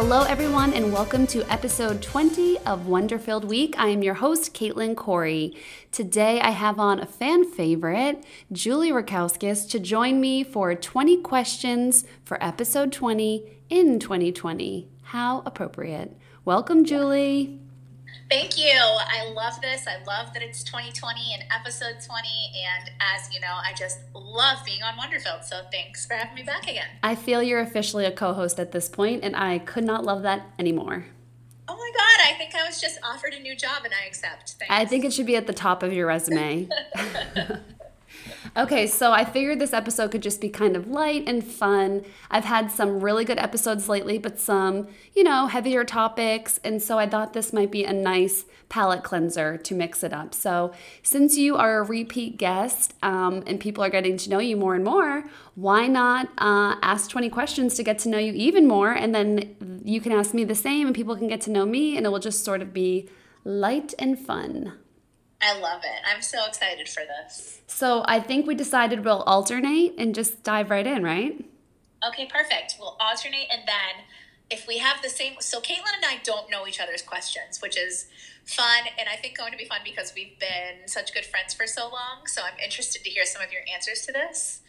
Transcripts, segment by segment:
Hello, everyone, and welcome to episode 20 of Wonderfilled Week. I am your host, Caitlin Corey. Today, I have on a fan favorite, Julie Rakowskis, to join me for 20 questions for episode 20 in 2020. How appropriate. Welcome, Julie. Thank you. I love this. I love that it's 2020 and episode 20. And as you know, I just love being on Wonderfilled. So thanks for having me back again. I feel you're officially a co host at this point, and I could not love that anymore. Oh my God. I think I was just offered a new job and I accept. Thanks. I think it should be at the top of your resume. Okay, so I figured this episode could just be kind of light and fun. I've had some really good episodes lately, but some, you know, heavier topics. And so I thought this might be a nice palate cleanser to mix it up. So, since you are a repeat guest um, and people are getting to know you more and more, why not uh, ask 20 questions to get to know you even more? And then you can ask me the same, and people can get to know me, and it will just sort of be light and fun. I love it. I'm so excited for this. So I think we decided we'll alternate and just dive right in, right? Okay, perfect. We'll alternate and then if we have the same so Caitlin and I don't know each other's questions, which is fun and I think going to be fun because we've been such good friends for so long. So I'm interested to hear some of your answers to this.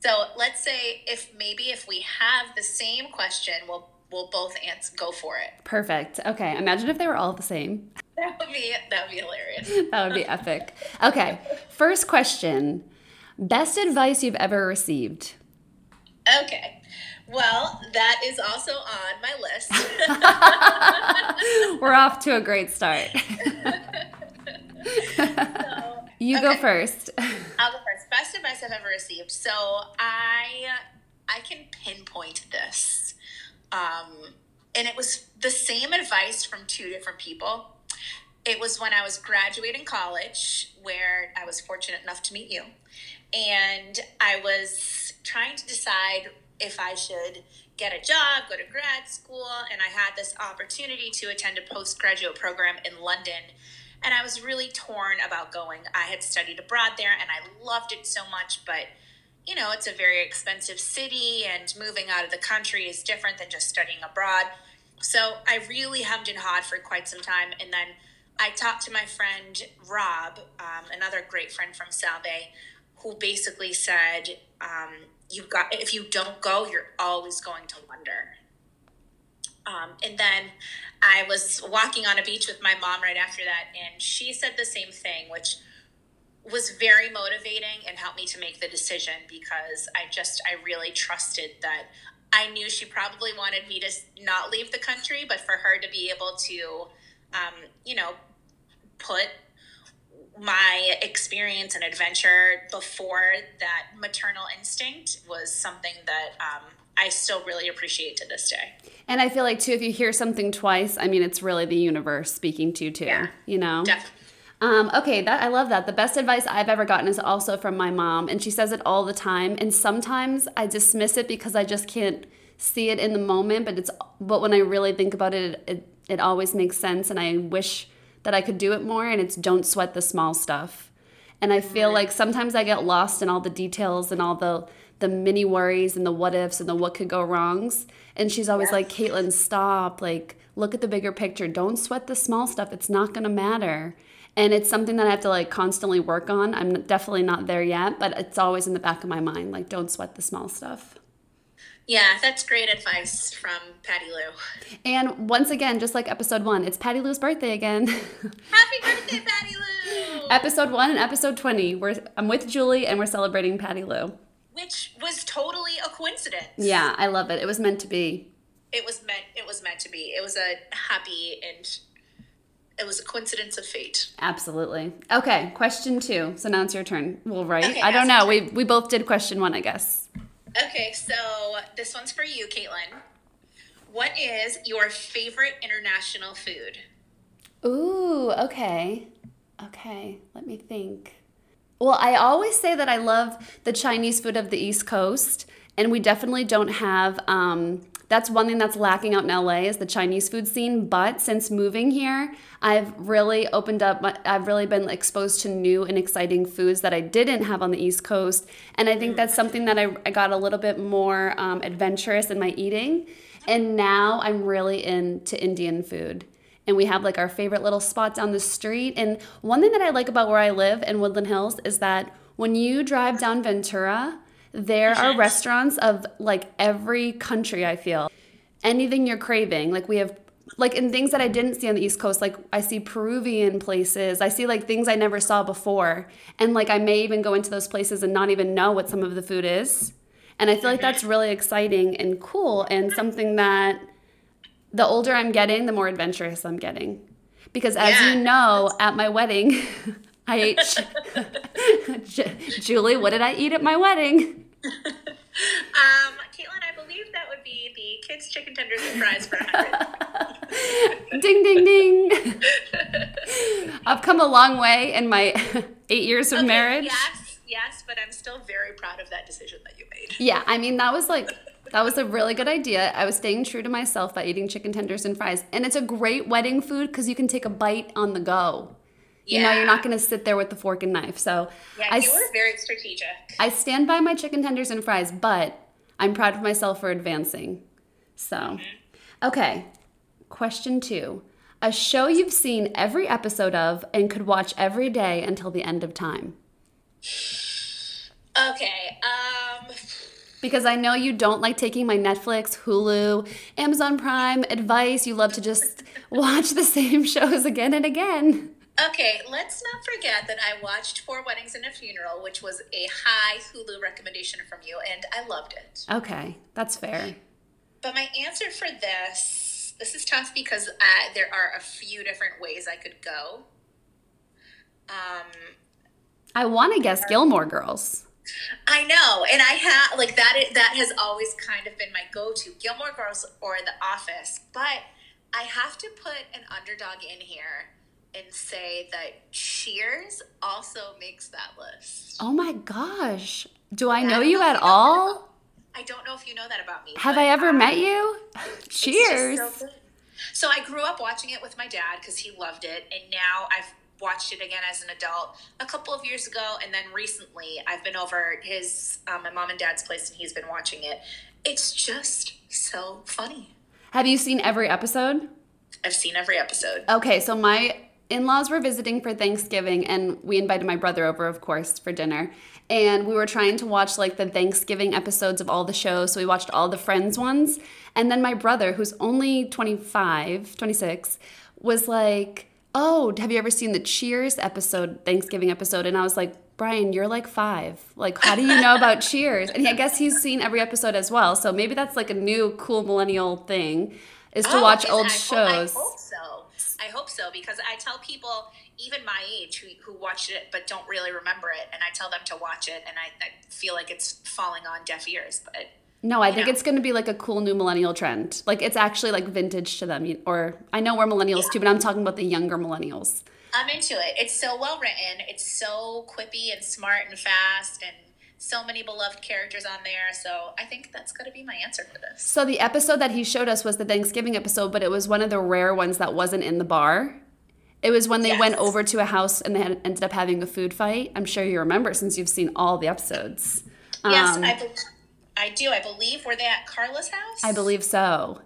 So let's say if maybe if we have the same question, we'll we'll both answer go for it. Perfect. Okay. Imagine if they were all the same. That would be that would be hilarious. that would be epic. Okay, first question: Best advice you've ever received? Okay. Well, that is also on my list. We're off to a great start. so, you okay. go first. I'll go first. Best advice I've ever received. So I I can pinpoint this. Um, and it was the same advice from two different people it was when I was graduating college where I was fortunate enough to meet you. And I was trying to decide if I should get a job, go to grad school, and I had this opportunity to attend a postgraduate program in London. And I was really torn about going. I had studied abroad there and I loved it so much, but you know, it's a very expensive city and moving out of the country is different than just studying abroad. So I really hummed and hawed for quite some time. And then I talked to my friend Rob, um, another great friend from Salve, who basically said, um, "You've got if you don't go, you're always going to wonder." Um, and then I was walking on a beach with my mom right after that, and she said the same thing, which was very motivating and helped me to make the decision because I just I really trusted that I knew she probably wanted me to not leave the country, but for her to be able to, um, you know, put my experience and adventure before that maternal instinct was something that um, I still really appreciate to this day. And I feel like too, if you hear something twice, I mean, it's really the universe speaking to you too. Yeah, you know. Definitely. Um, okay, that I love that. The best advice I've ever gotten is also from my mom, and she says it all the time. And sometimes I dismiss it because I just can't see it in the moment. But it's but when I really think about it, it, it always makes sense, and I wish that I could do it more, and it's don't sweat the small stuff. And I feel like sometimes I get lost in all the details and all the the mini worries and the what ifs and the what could go wrongs. And she's always like, Caitlin, stop. Like, look at the bigger picture. Don't sweat the small stuff. It's not gonna matter. And it's something that I have to like constantly work on. I'm definitely not there yet, but it's always in the back of my mind. Like, don't sweat the small stuff. Yeah, that's great advice from Patty Lou. And once again, just like episode one, it's Patty Lou's birthday again. Happy birthday, Patty Lou! episode one and episode 20. We're, I'm with Julie and we're celebrating Patty Lou. Which was totally a coincidence. Yeah, I love it. It was meant to be. It was meant it was meant to be. It was a happy and it was a coincidence of fate. Absolutely. Okay, question two. So now it's your turn. Well, right? Okay, I don't know. We we both did question one, I guess. Okay, so this one's for you, Caitlin. What is your favorite international food? Ooh, okay. Okay, let me think. Well, I always say that I love the Chinese food of the East Coast, and we definitely don't have um, that's one thing that's lacking out in LA is the Chinese food scene. But since moving here, I've really opened up. I've really been exposed to new and exciting foods that I didn't have on the East Coast, and I think that's something that I, I got a little bit more um, adventurous in my eating. And now I'm really into Indian food. And we have like our favorite little spot down the street. And one thing that I like about where I live in Woodland Hills is that when you drive down Ventura, there are restaurants of like every country, I feel. Anything you're craving. Like we have like in things that I didn't see on the East Coast, like I see Peruvian places. I see like things I never saw before. And like I may even go into those places and not even know what some of the food is. And I feel like that's really exciting and cool and something that the older I'm getting, the more adventurous I'm getting. Because as Yeah. you know, at my wedding, I ate Ju- Julie, what did I eat at my wedding? Um, Caitlin, I believe that would be the kids' chicken tenders and fries for ding ding ding. I've come a long way in my 8 years of Okay, marriage. Yes, yes, but I'm still very proud of that decision that you made. Yeah, I mean that was like that was a really good idea. I was staying true to myself by eating chicken tenders and fries. And it's a great wedding food cuz you can take a bite on the go. You know, you're not going to sit there with the fork and knife. So Yeah, I you were very strategic. I stand by my chicken tenders and fries, but I'm proud of myself for advancing. So, okay. Question 2. A show you've seen every episode of and could watch every day until the end of time. Okay, um, Because I know you don't like taking my Netflix, Hulu, Amazon Prime advice. You love to just watch the same shows again and again. Okay, let's not forget that I watched Four Weddings and a Funeral, which was a high Hulu recommendation from you, and I loved it. Okay, that's fair. But my answer for this, this is tough because uh, there are a few different ways I could go. Um, I want to guess Gilmore Girls. I know, and I have like that. That has always kind of been my go-to: Gilmore Girls or The Office. But I have to put an underdog in here and say that Cheers also makes that list. Oh my gosh. Do I Yeah, know you at know all? I don't know if you know that about me. Have I ever um, met you? Cheers. so. So I grew up watching it with my dad because he loved it, and now I've watched it again as an adult a couple of years ago, and then recently I've been over at his um, my mom and dad's place, and he's been watching it. It's just so funny. Have you seen every episode? I've seen every episode. Okay, so my in laws were visiting for Thanksgiving, and we invited my brother over, of course, for dinner. And we were trying to watch like the Thanksgiving episodes of all the shows. So we watched all the Friends ones. And then my brother, who's only 25, 26, was like, Oh, have you ever seen the Cheers episode, Thanksgiving episode? And I was like, Brian, you're like five. Like, how do you know about Cheers? And I guess he's seen every episode as well. So maybe that's like a new cool millennial thing is to Oh, watch old shows. I hope so. I hope so because I tell people, even my age, who, who watched it but don't really remember it, and I tell them to watch it, and I, I feel like it's falling on deaf ears. But No, I think know. it's going to be like a cool new millennial trend. Like it's actually like vintage to them. Or I know we're millennials too, but I'm talking about the younger millennials. I'm into it. It's so well written. It's so quippy and smart and fast, and so many beloved characters on there. So I think that's going to be my answer for this. So the episode that he showed us was the Thanksgiving episode, but it was one of the rare ones that wasn't in the bar. It was when they went over to a house and they had, ended up having a food fight. I'm sure you remember since you've seen all the episodes. yes, Um, I, be- I do. I believe were they at Carla's house? I believe so.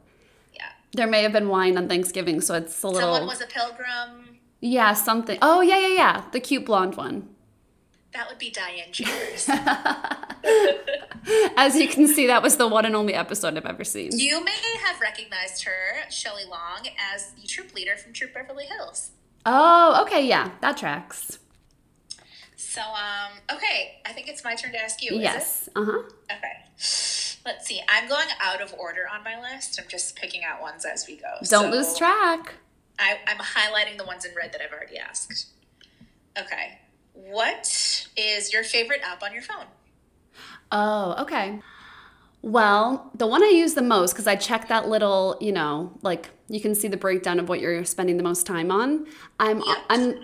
Yeah. There may have been wine on Thanksgiving, so it's a little. Someone was a pilgrim. yeah, something. Oh, yeah, yeah, yeah. The cute blonde one. That would be Diane Chambers. As you can see, that was the one and only episode I've ever seen. you may have recognized her, Shelley Long, as the troop leader from Troop Beverly Hills. Oh, okay, yeah, that tracks. So, um, okay, I think it's my turn to ask you. yes. Uh huh. Okay. Let's see. I'm going out of order on my list. I'm just picking out ones as we go. Don't So lose track. I, I'm highlighting the ones in red that I've already asked. Okay. What is your favorite app on your phone? Oh, okay. Well, the one I use the most because I check that little, you know, like you can see the breakdown of what you're spending the most time on. I'm. I'm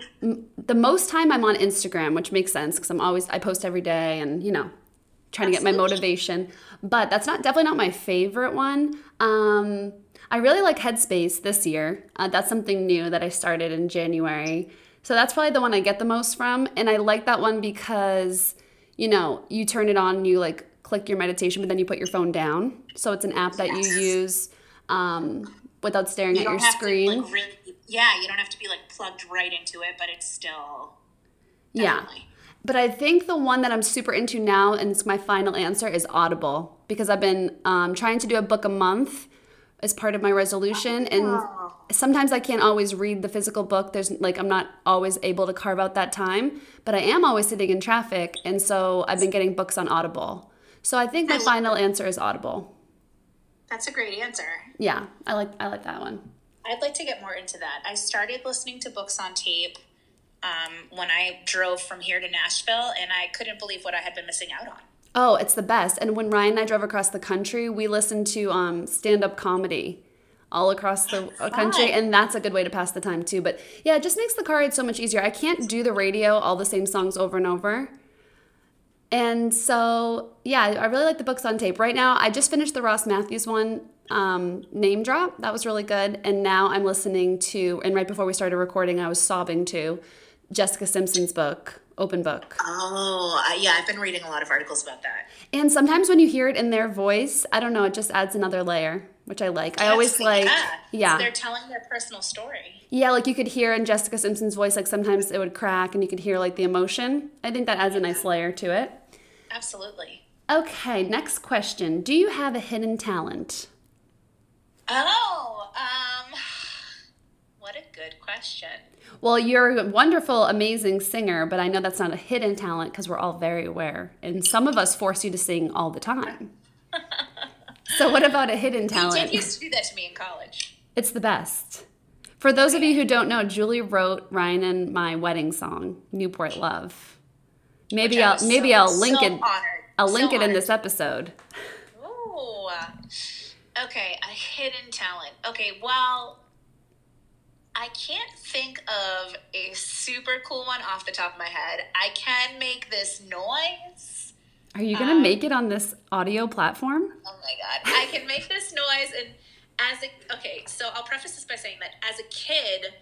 the most time I'm on Instagram, which makes sense because I'm always I post every day and you know trying to get my motivation. But that's not definitely not my favorite one. Um, I really like Headspace this year. Uh, that's something new that I started in January. So that's probably the one I get the most from, and I like that one because you know you turn it on, you like click your meditation, but then you put your phone down. So it's an app that Yes. you use um, without staring You at your screen. like really, yeah, you don't have to be like plugged right into it, but it's still yeah. But I think the one that I'm super into now, and it's my final answer, is Audible because I've been um, trying to do a book a month as part of my resolution, and sometimes I can't always read the physical book. There's like I'm not always able to carve out that time, but I am always sitting in traffic, and so I've been getting books on Audible. So I think my I final answer is Audible. That's a great answer. Yeah, I like I like that one. I'd like to get more into that. I started listening to books on tape um, when I drove from here to Nashville, and I couldn't believe what I had been missing out on. Oh, it's the best. And when Ryan and I drove across the country, we listened to um, stand up comedy all across the country. And that's a good way to pass the time, too. But yeah, it just makes the car ride so much easier. I can't do the radio, all the same songs over and over. And so, yeah, I really like the books on tape. Right now, I just finished the Ross Mathews one, um, Name Drop. That was really good. And now I'm listening to, and right before we started recording, I was sobbing to Jessica Simpson's book, Open Book. Oh, yeah, I've been reading a lot of articles about that. And sometimes when you hear it in their voice, I don't know, it just adds another layer, which I like. I always Yes, like, yeah. yeah. They're telling their personal story. Yeah, like you could hear in Jessica Simpson's voice, like sometimes it would crack and you could hear like the emotion. I think that adds a nice layer to it. Absolutely. Okay, next question. Do you have a hidden talent? Oh, um, what a good question. Well, you're a wonderful, amazing singer, but I know that's not a hidden talent because we're all very aware. And some of us force you to sing all the time. so, what about a hidden You did used to do that to me in college. It's the best. For those of you who don't know, Julie wrote Ryan and my wedding song, Newport Love. Maybe Which I'll was maybe so- I'll link so it. Honored. I'll So link it in this episode. Ooh. Okay, a hidden talent. Okay, well, I can't think of a super cool one off the top of my head. I can make this noise. Are you gonna Um, make it on this audio platform? Oh my god. I can make this noise and as a okay, so I'll preface this by saying that as a kid,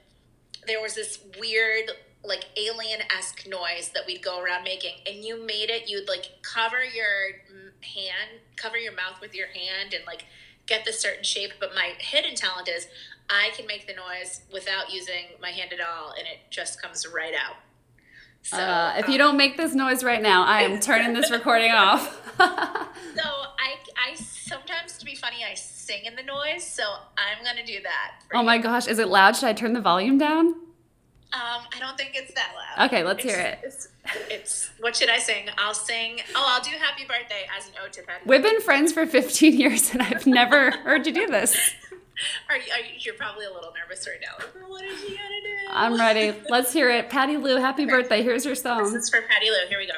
there was this weird like alien esque noise that we'd go around making, and you made it. You'd like cover your hand, cover your mouth with your hand, and like get this certain shape. But my hidden talent is I can make the noise without using my hand at all, and it just comes right out. So uh, if you um, don't make this noise right now, I am turning this recording off. So I, I sometimes to be funny, I sing in the noise. So I'm gonna do that. Oh you. my gosh, is it loud? Should I turn the volume down? Um, I don't think it's that loud. Okay, let's hear it. It's, it's what should I sing? I'll sing. Oh, I'll do "Happy Birthday" as an ode to. We've been friends for 15 years and I've never heard you do this. Are you, are you, you're probably a little nervous right now. Like, what is she gonna do? I'm ready. Let's hear it. Patty Lou, happy birthday. Here's your song. This is for Patty Lou. Here we go.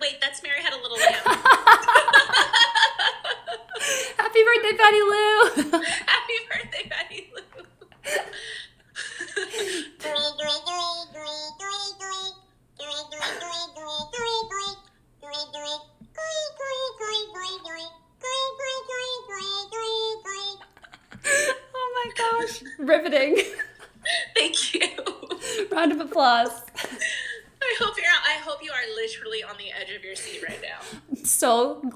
Wait, that's Mary had a little lamb. Happy birthday, Patty Lou. Happy birthday,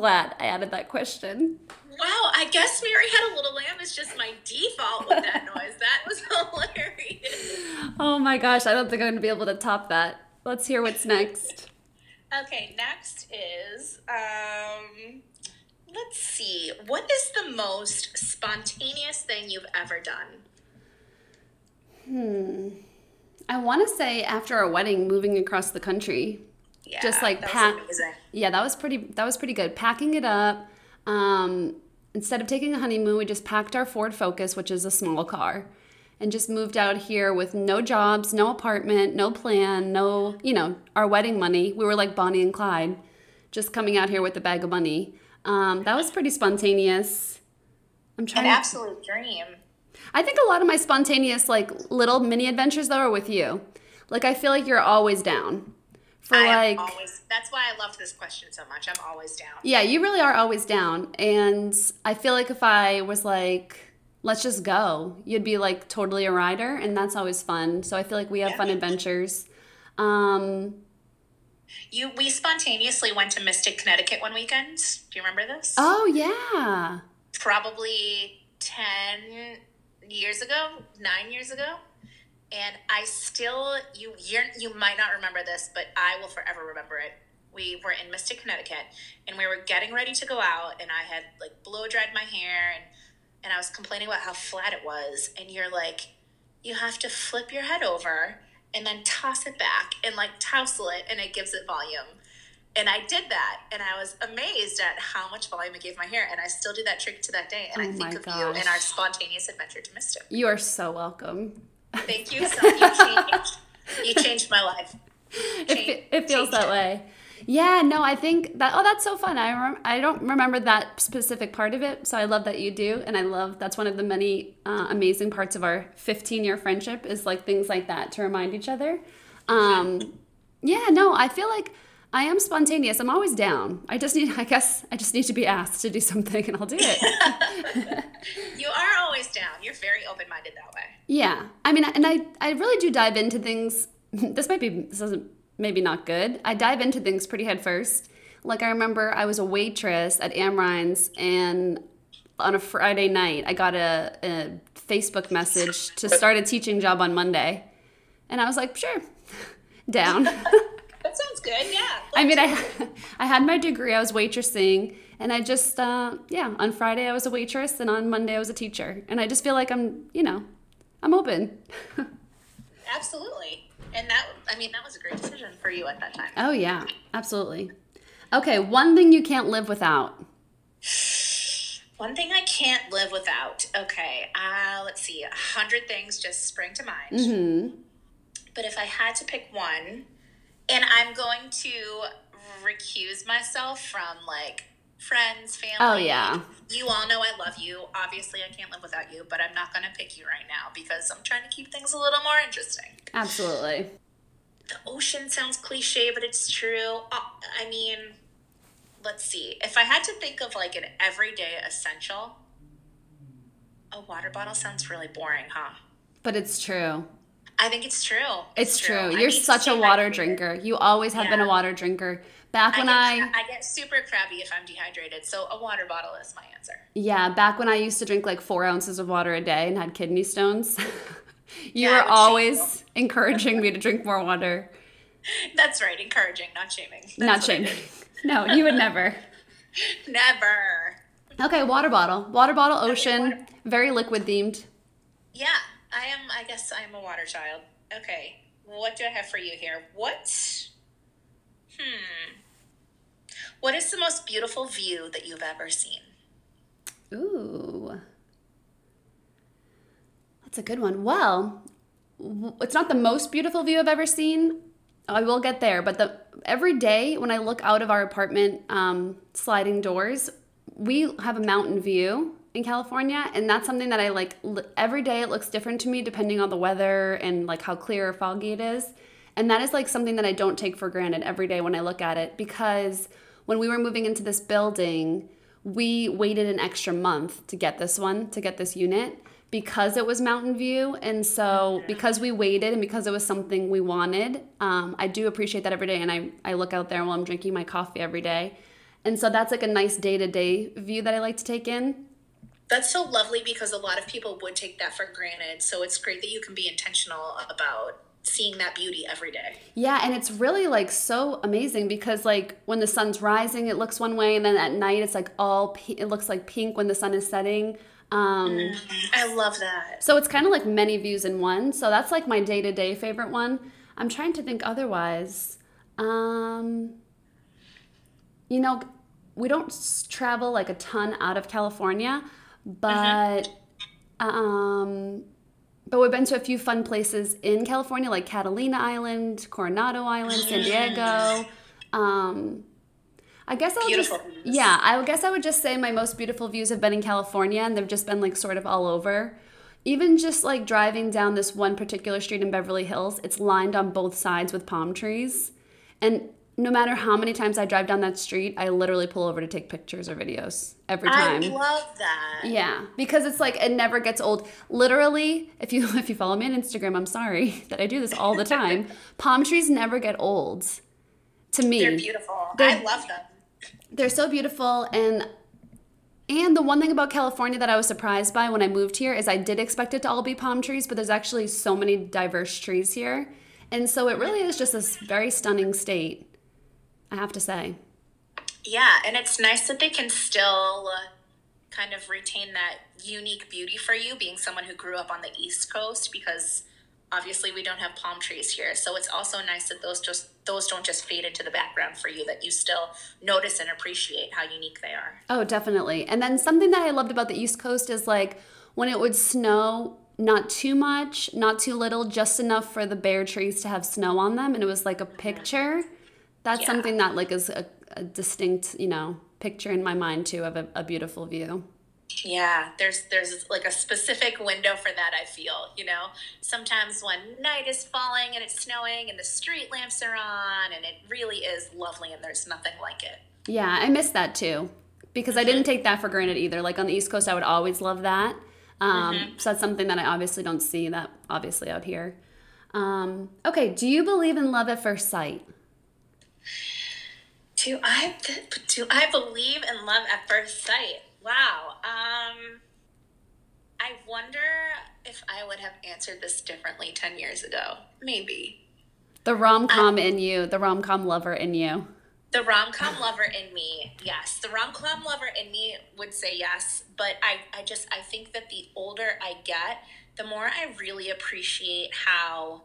glad I added that question. Wow, I guess Mary had a little lamb is just my default with that noise. That was hilarious. Oh my gosh, I don't think I'm going to be able to top that. Let's hear what's next. Okay, next is um let's see. What is the most spontaneous thing you've ever done? Hmm. I want to say after a wedding, moving across the country. Yeah, Just, like, pack-. Yeah, that was pretty. That was pretty good. Packing it up. Um, instead of taking a honeymoon, we just packed our Ford Focus, which is a small car, and just moved out here with no jobs, no apartment, no plan, no you know our wedding money. We were like Bonnie and Clyde, just coming out here with a bag of money. Um, that was pretty spontaneous. I'm An trying. to, absolute dream. I think a lot of my spontaneous like little mini adventures though are with you. Like I feel like you're always down for I like. always that's why I love this question so much. I'm always down. Yeah, you really are always down. And I feel like if I was like, let's just go, you'd be like totally a rider. And that's always fun. So I feel like we have fun adventures. Um, You we spontaneously went to Mystic, Connecticut one weekend. Do you remember this? Oh yeah. Probably ten years ago, nine years ago. And I still you you're, you might not remember this, but I will forever remember it. We were in Mystic, Connecticut, and we were getting ready to go out, and I had like blow dried my hair, and and I was complaining about how flat it was, and you're like, you have to flip your head over and then toss it back and like tousle it, and it gives it volume. And I did that, and I was amazed at how much volume it gave my hair. And I still do that trick to that day. And Oh I think of you and our spontaneous adventure to Mystic. You are so welcome. Thank you so. You changed, you changed my life. It, Change- fe- it feels that it. way. Yeah, no, I think that. Oh, that's so fun. I rem- I don't remember that specific part of it, so I love that you do, and I love that's one of the many uh, amazing parts of our 15 year friendship is like things like that to remind each other. Um, yeah, no, I feel like I am spontaneous. I'm always down. I just need, I guess, I just need to be asked to do something, and I'll do it. You are always down. You're very open minded that way. Yeah, I mean, and I I really do dive into things. This might be this isn't maybe not good. I dive into things pretty head first. Like I remember I was a waitress at Amrine's, and on a Friday night I got a, a Facebook message to start a teaching job on Monday, and I was like, sure, down. That sounds good. Yeah. I mean, I I had my degree. I was waitressing, and I just uh, yeah. On Friday I was a waitress, and on Monday I was a teacher, and I just feel like I'm you know, I'm open. Absolutely. And that, I mean, that was a great decision for you at that time. Oh yeah, absolutely. Okay, one thing you can't live without. One thing I can't live without. Okay, uh, let's see. A hundred things just spring to mind. Mm-hmm. But if I had to pick one, and I'm going to recuse myself from like friends, family. Oh, yeah. You all know I love you. Obviously, I can't live without you, but I'm not going to pick you right now because I'm trying to keep things a little more interesting. Absolutely. The ocean sounds cliche, but it's true. Uh, I mean, let's see. If I had to think of like an everyday essential, a water bottle sounds really boring, huh? But it's true. I think it's true. It's, true. I You're such a water drinker. You always have been a water drinker. Back when I get, I, I get super crabby if I'm dehydrated, so a water bottle is my answer. yeah, back when I used to drink like four ounces of water a day and had kidney stones, you Yeah, were always encouraging me to drink more water. That's right, encouraging, not shaming. That's Not shaming. No, you would never. Never. Okay, water bottle. Water bottle, water- ocean, very liquid themed. Yeah, I am. I guess I am a water child. Okay, what do I have for you here? What? Hmm. What is the most beautiful view that you've ever seen? Ooh. That's a good one. Well, it's not the most beautiful view I've ever seen. I will get there, but the every day when I look out of our apartment um, sliding doors, we have a mountain view in California, and that's something that I like. Every day it looks different to me depending on the weather and like how clear or foggy it is, and that is like something that I don't take for granted every day when I look at it because when we were moving into this building, we waited an extra month to get this one, to get this unit because it was Mountain View. And so, because we waited and because it was something we wanted, um, I do appreciate that every day. And I, I look out there while I'm drinking my coffee every day. And so, that's like a nice day to day view that I like to take in. That's so lovely because a lot of people would take that for granted. So it's great that you can be intentional about seeing that beauty every day. Yeah, and it's really like so amazing because like when the sun's rising, it looks one way, and then at night it's like all it looks like pink when the sun is setting. Um, I love that. So it's kind of like many views in one. So that's like my day to day favorite one. I'm trying to think otherwise. Um, you know, we don't travel like a ton out of California, but um, but we've been to a few fun places in California, like Catalina Island, Coronado Island, San Diego. Um, I guess I'll Beautiful just views. yeah. I guess I would just say my most beautiful views have been in California, and they've just been like sort of all over. Even just like driving down this one particular street in Beverly Hills, it's lined on both sides with palm trees, and no matter how many times I drive down that street, I literally pull over to take pictures or videos every time. I love that. Yeah, because it's like it never gets old. Literally, if you if you follow me on Instagram, I'm sorry that I do this all the time. Palm trees never get old. To me, They're beautiful. They're- I love them. they're so beautiful and and the one thing about California that I was surprised by when I moved here is I did expect it to all be palm trees, but there's actually so many diverse trees here. And so it really is just this very stunning state, I have to say. Yeah, and it's nice that they can still kind of retain that unique beauty for you, being someone who grew up on the East Coast, because obviously we don't have palm trees here. So it's also nice that those just those don't just fade into the background for you, that you still notice and appreciate how unique they are. Oh, definitely. And then something that I loved about the East Coast is like when it would snow, not too much, not too little, just enough for the bare trees to have snow on them. And it was like a mm-hmm. picture. That's Yeah. something that like is a, a distinct, you know, picture in my mind too of a, a beautiful view. Yeah, there's there's like a specific window for that. I feel you know sometimes when night is falling and it's snowing and the street lamps are on and it really is lovely and there's nothing like it. Yeah, I miss that too because I didn't take that for granted either. Like on the East Coast, I would always love that. Um, So that's something that I obviously don't see that obviously out here. Um, okay, do you believe in love at first sight? Do I do I believe in love at first sight? Wow. Um I wonder if I would have answered this differently 10 years ago. Maybe. The rom com in you, the rom com lover in you. The rom-com lover in me, yes. The rom-com lover in me would say yes, but I I just I think that the older I get, the more I really appreciate how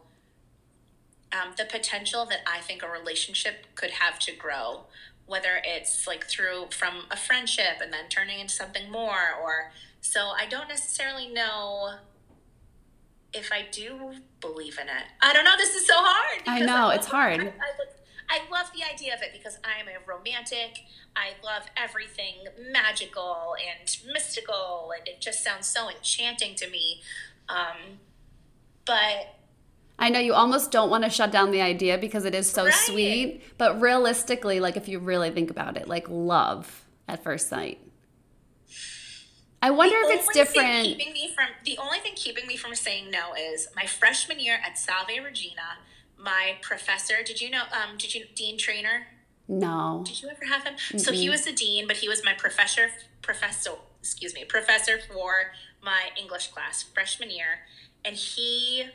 um, the potential that I think a relationship could have to grow, whether it's like through from a friendship and then turning into something more, or so I don't necessarily know if I do believe in it. I don't know. This is so hard. I know, love- it's hard. I, I, I love the idea of it because I am a romantic. I love everything magical and mystical, and it just sounds so enchanting to me. Um, but I know you almost don't want to shut down the idea because it is so Right. sweet, but realistically, like if you really think about it, like love at first sight. I wonder The if it's different. Keeping me from the only thing keeping me from saying no is my freshman year at Salve Regina. My professor, did you know? Um, did you Dean Trainer? No. Did you ever have him? So he was the dean, but he was my professor. Professor, excuse me, professor for my English class freshman year, and he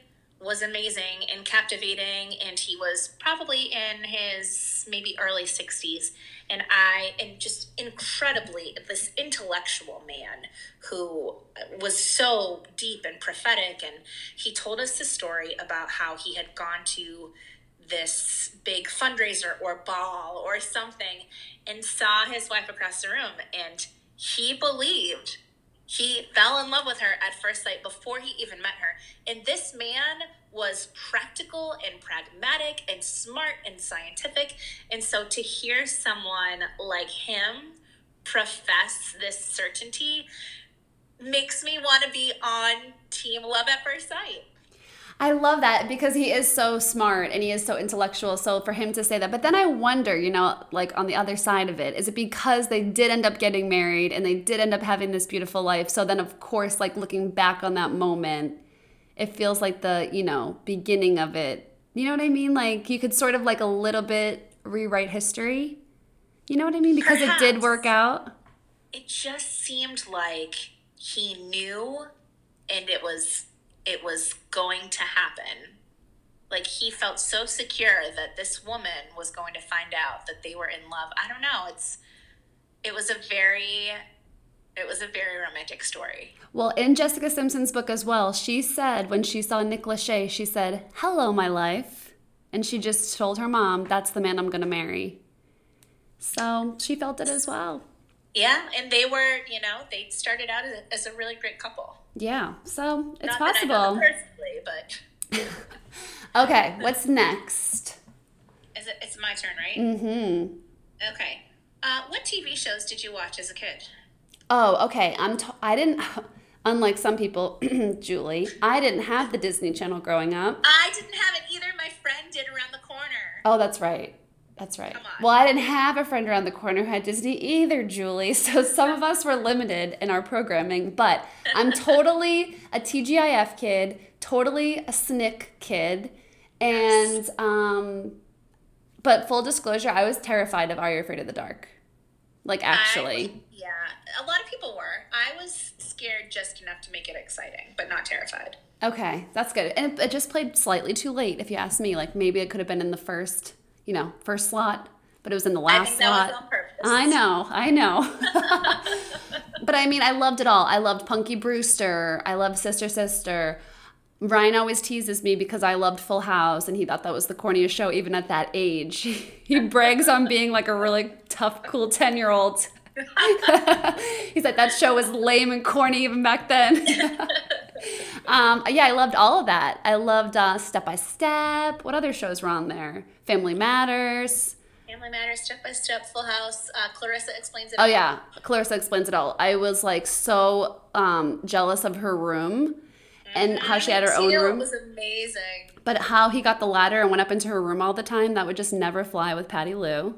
was amazing and captivating. And he was probably in his maybe early sixties, and I and just incredibly this intellectual man who was so deep and prophetic. And he told us the story about how he had gone to this big fundraiser or ball or something and saw his wife across the room and he believed he fell in love with her at first sight before he even met her. And this man was practical and pragmatic and smart and scientific. And so to hear someone like him profess this certainty makes me want to be on team love at first sight I love that because he is so smart and he is so intellectual. So for him to say that, but then I wonder, you know, like on the other side of it, is it because they did end up getting married and they did end up having this beautiful life? So then, of course, like looking back on that moment, it feels like the, you know, beginning of it. You know what I mean? Like you could sort of like a little bit rewrite history. You know what I mean? Because it did work out. it just seemed like he knew and it was it was going to happen like he felt so secure that this woman was going to find out that they were in love i don't know it's it was a very it was a very romantic story Well, in Jessica Simpson's book as well, she said when she saw Nick Lachey, she said, Hello, my life. And she just told her mom, That's the man I'm going to marry. So she felt it as well. yeah and they were you know they started out as a, as a really great couple Yeah, so it's Not I possible. personally but Okay, what's next? is it it's my turn right Mm-hmm. okay uh, what tv shows did you watch as a kid Oh, okay. I'm. T- I didn't. Unlike some people, Julie, I didn't have the Disney Channel growing up. I didn't have it either. My friend did around the corner. Oh, that's right. That's right. Well, I didn't have a friend around the corner who had Disney either, Julie. So some of us were limited in our programming, but I'm totally a TGIF kid, totally a SNICK kid, and um, But full disclosure, I was terrified of Are You Afraid of the Dark? Like actually. I, yeah, a lot of people were. I was scared just enough to make it exciting, but not terrified. Okay, that's good. And it, it just played slightly too late, if you ask me. Like maybe it could have been in the first, you know, first slot, but it was in the last I think that slot. was on purpose. I know, I know. but I mean, I loved it all. I loved Punky Brewster. I loved Sister Sister. Ryan always teases me because I loved Full House and he thought that was the corniest show even at that age. he brags on being like a really tough, cool 10 year old. He's like, that show was lame and corny even back then. Um, yeah, I loved all of that. I loved uh, Step by Step. What other shows were on there? Family Matters. Family Matters, Step by Step, Full House, uh, Clarissa Explains It Oh All. Oh, yeah, Clarissa explains it all. I was like so um, jealous of her room and how she had her own room. was amazing. But how he got the ladder and went up into her room all the time, that would just never fly with Patty Lou.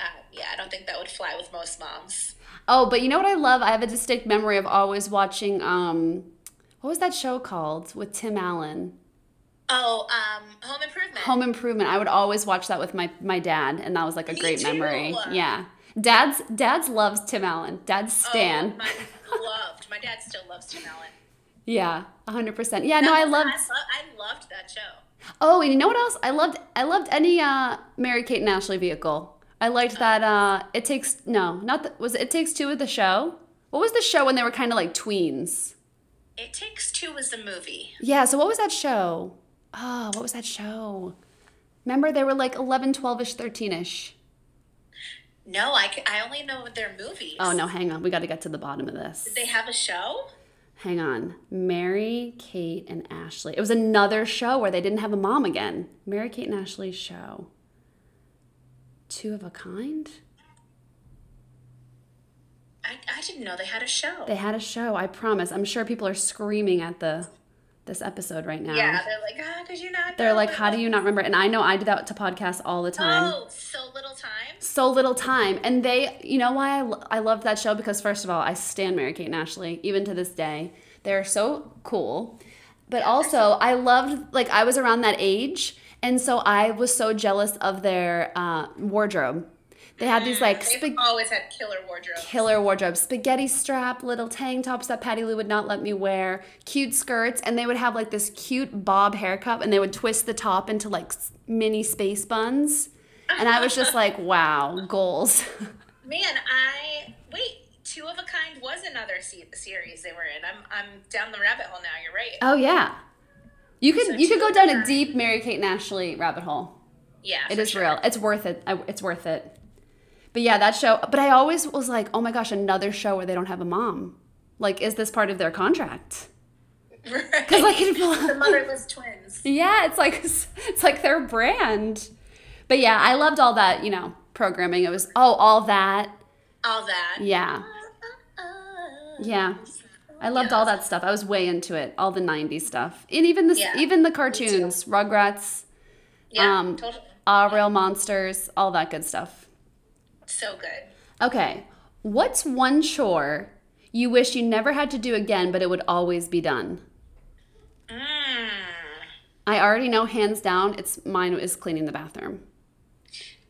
Uh, yeah, I don't think that would fly with most moms. Oh, but you know what I love? I have a distinct memory of always watching um what was that show called with Tim Allen? Oh, um, Home Improvement. Home Improvement. I would always watch that with my my dad and that was like a Me great too. memory. Yeah. Dad's dad's loves Tim Allen. Dad's Stan. Oh, my loved. My dad still loves Tim Allen. yeah, 100%. Yeah, no, I loved I, lo- I loved that show. Oh, and you know what else? I loved I loved any uh Mary Kate and Ashley vehicle. I liked that uh it takes no, not the, was it, it takes two of the show? What was the show when they were kind of like tweens? It Takes Two was the movie. Yeah, so what was that show? Oh, what was that show? Remember they were like 11, 12ish, 13ish. No, I, I only know their movies. Oh no, hang on. We got to get to the bottom of this. Did they have a show? Hang on. Mary, Kate, and Ashley. It was another show where they didn't have a mom again. Mary, Kate, and Ashley's show. Two of a kind? I, I didn't know they had a show. They had a show, I promise. I'm sure people are screaming at the this episode right now. yeah, they're like, ah, could you not? They're like, how do you not remember? And I know I do that to podcasts all the time. Oh, so little time. So little time. And they, you know why I, lo- I loved that show? Because first of all, I stand Mary Kate and Ashley, even to this day. They're so cool. But also, I loved, like, I was around that age. And so I was so jealous of their uh, wardrobe. They had these, like, mm, They've always had killer wardrobes. killer wardrobe spaghetti strap little tank tops that patty lou would not let me wear cute skirts and they would have like this cute bob haircut and they would twist the top into like mini space buns and i was just like wow goals Man, I wait. Two of a Kind was another se- series they were in. I'm I'm down the rabbit hole now. You're right. oh yeah you could So you could go down a deep mary kate and ashley rabbit hole Yeah, It is sure. real it's worth it it's worth it but yeah that show but i always was like oh my gosh another show where they don't have a mom like is this part of their contract Right. because like it, the motherless twins. Yeah, it's like it's like their brand. But yeah, I loved all that, you know, programming. It was oh, all that. All that. Yeah. Yeah. I loved all that stuff. I was way into it. All the 90s stuff. And even the Yeah, even the cartoons, Rugrats, Yeah, Um, totally. Ah Real Monsters, all that good stuff. So good. Okay. What's one chore you wish you never had to do again but it would always be done? Mm. I already know hands down it's mine is cleaning the bathroom.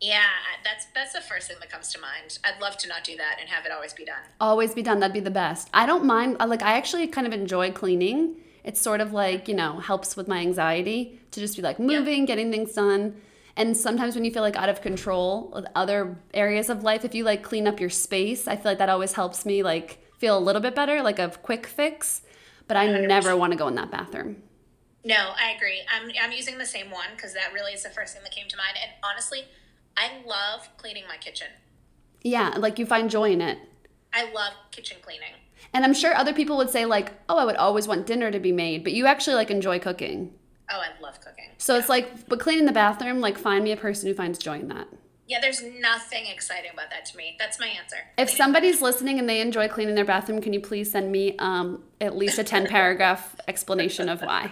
Yeah, that's that's the first thing that comes to mind. I'd love to not do that and have it always be done. always be done that'd be the best i don't mind like i actually kind of enjoy cleaning it's sort of like you know helps with my anxiety to just be like moving getting things done and sometimes when you feel like out of control with other areas of life if you like clean up your space i feel like that always helps me like feel a little bit better like a quick fix but i never want to go in that bathroom No, I agree. I'm I'm using the same one because that really is the first thing that came to mind. And honestly, I love cleaning my kitchen. yeah like you find joy in it I love kitchen cleaning. and i'm sure other people would say like oh i would always want dinner to be made but you actually like enjoy cooking Oh, I love cooking. so it's like but cleaning the bathroom like find me a person who finds joy in that Yeah, there's nothing exciting about that to me. That's my answer. If Cleaning. somebody's listening and they enjoy cleaning their bathroom, can you please send me um, at least a 10 paragraph explanation of why?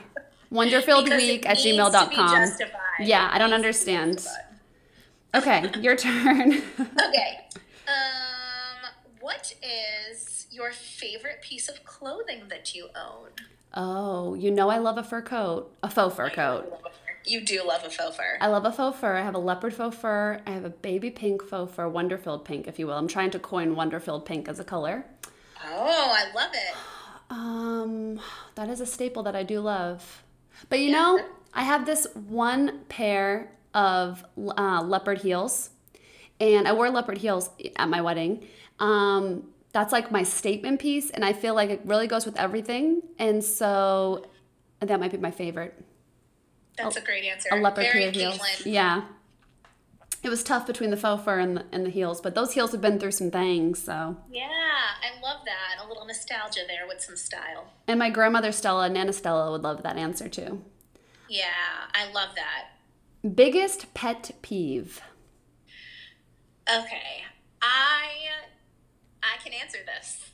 Wonderfilledweek Because at it needs to gmail.com. Yeah, I don't needs to be understand. Okay, your turn. Okay. Um, what is your favorite piece of clothing that you own? Oh, you know I love a fur coat, a faux fur coat. You do love a faux fur. I love a faux fur. I have a leopard faux fur. I have a baby pink faux fur, wonder-filled pink, if you will. I'm trying to coin wonder-filled pink as a color. Oh, I love it. Um, that is a staple that I do love. But you know, I have this one pair of uh, leopard heels, and I wore leopard heels at my wedding. Um, that's like my statement piece, and I feel like it really goes with everything. And so that might be my favorite. That's a great answer. A leopard Very pair of heels. Yeah. It was tough between the faux fur and the, and the heels, but those heels have been through some things, so. Yeah, I love that. A little nostalgia there with some style. And my grandmother Stella, Nana Stella, would love that answer too. Yeah, I love that. Biggest pet peeve. Okay, I I can answer this.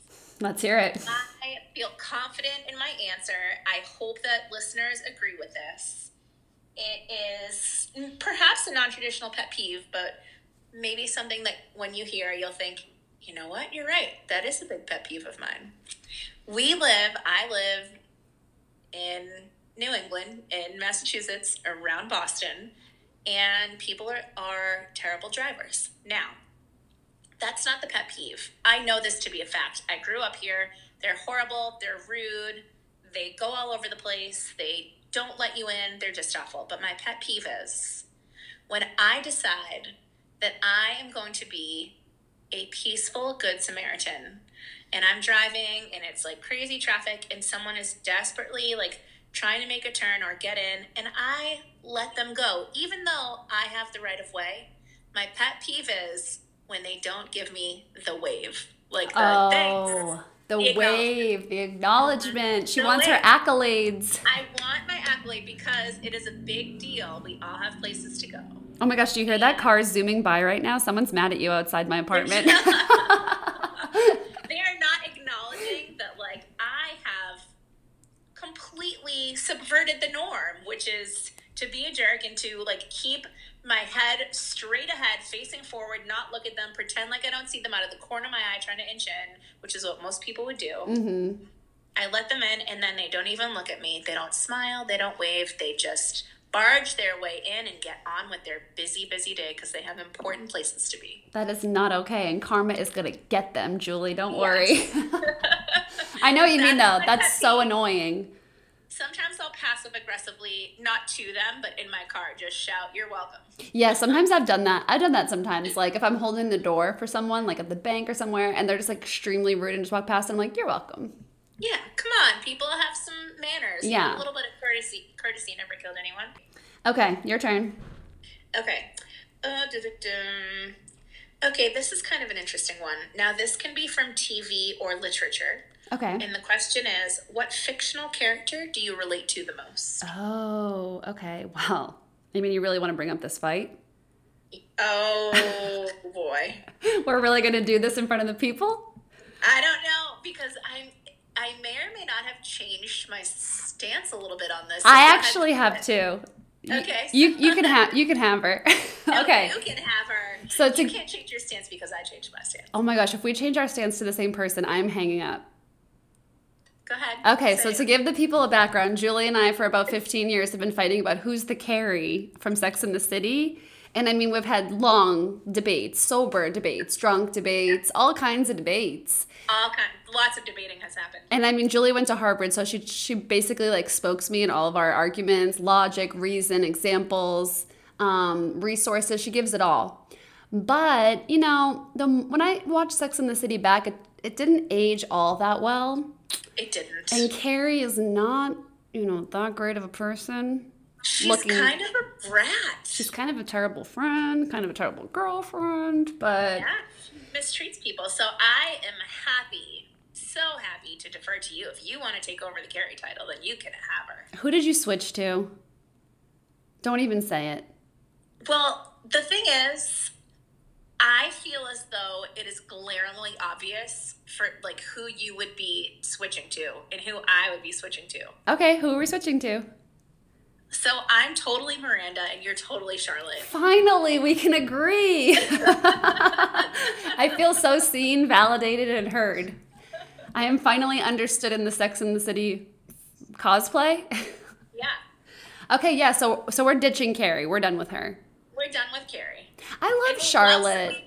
Let's hear it. I feel confident in my answer. I hope that listeners agree with this. It is perhaps a non traditional pet peeve, but maybe something that when you hear, you'll think, you know what, you're right. That is a big pet peeve of mine. We live, I live in New England, in Massachusetts, around Boston, and people are, are terrible drivers. Now, that's not the pet peeve. I know this to be a fact. I grew up here. They're horrible. They're rude. They go all over the place. They don't let you in. They're just awful. But my pet peeve is when I decide that I am going to be a peaceful good Samaritan and I'm driving and it's like crazy traffic and someone is desperately like trying to make a turn or get in and I let them go even though I have the right of way. My pet peeve is when they don't give me the wave. Like the oh, thanks. Oh, the The wave, the acknowledgement. She The wants her accolades. I want my accolade because it is a big deal. We all have places to go. Oh my gosh, do you hear that car zooming by right now? Someone's mad at you outside my apartment. they are not acknowledging that like I have completely subverted the norm, which is to be a jerk and to like keep my head straight ahead, facing forward, not look at them, pretend like I don't see them out of the corner of my eye, trying to inch in, which is what most people would do. hmm I let them in, and then they don't even look at me. They don't smile. They don't wave. They just barge their way in and get on with their busy, busy day because they have important places to be. That is not okay, and karma is gonna get them, Julie. Don't Yes. worry. I know what you mean, though. That's my That's pet so annoying. Sometimes I'll passive aggressively, not to them, but in my car, just shout, "You're welcome." Yeah, sometimes I've done that. I've done that sometimes. Like if I'm holding the door for someone, like at the bank or somewhere, and they're just like extremely rude and just walk past, I'm like, "You're welcome." Yeah, come on, people have some manners. Yeah. a little bit of courtesy. Courtesy never killed anyone. Okay, your turn. Okay. Uh. Okay, this is kind of an interesting one. Now, this can be from TV or literature. Okay. And the question is, what fictional character do you relate to the most? Oh, okay. Well, I mean, you really want to bring up this fight? Oh boy. We're really gonna do this in front of the people? I don't know because I'm I may or may not have changed my stance a little bit on this. I actually have too. Okay. You you can have you can have her. okay. You can have her. So you can't change your stance because I changed my stance. Oh my gosh, if we change our stance to the same person, I'm hanging up. Go ahead. Okay, so it. to give the people a background, Julie and I, for about 15 years, have been fighting about who's the Carrie from Sex in the City. And I mean, we've had long debates, sober debates, drunk debates, all kinds of debates. all kind, lots of debating has happened. And I mean, Julie went to Harvard, so she she basically like spokes me in all of our arguments, logic, reason, examples, um, resources. She gives it all. But you know, the when I watched Sex in the City back, it, it didn't age all that well. It didn't. And Carrie is not, you know, that great of a person. She's looking- kind of a brat. She's kind of a terrible friend, kind of a terrible girlfriend, but yeah, she mistreats people. So I am happy, so happy to defer to you. If you want to take over the Carrie title, then you can have her. who did you switch to? Don't even say it. Well, the thing is, I feel as though it is glaringly obvious for like who you would be switching to and who I would be switching to. Okay, who are we switching to? So I'm totally Miranda and you're totally Charlotte. Finally, we can agree. I feel so seen, validated, and heard. I am finally understood in the Sex in the City cosplay. Yeah. Okay, yeah. So so we're ditching Carrie. We're done with her. We're done with Carrie. I love we Charlotte. love-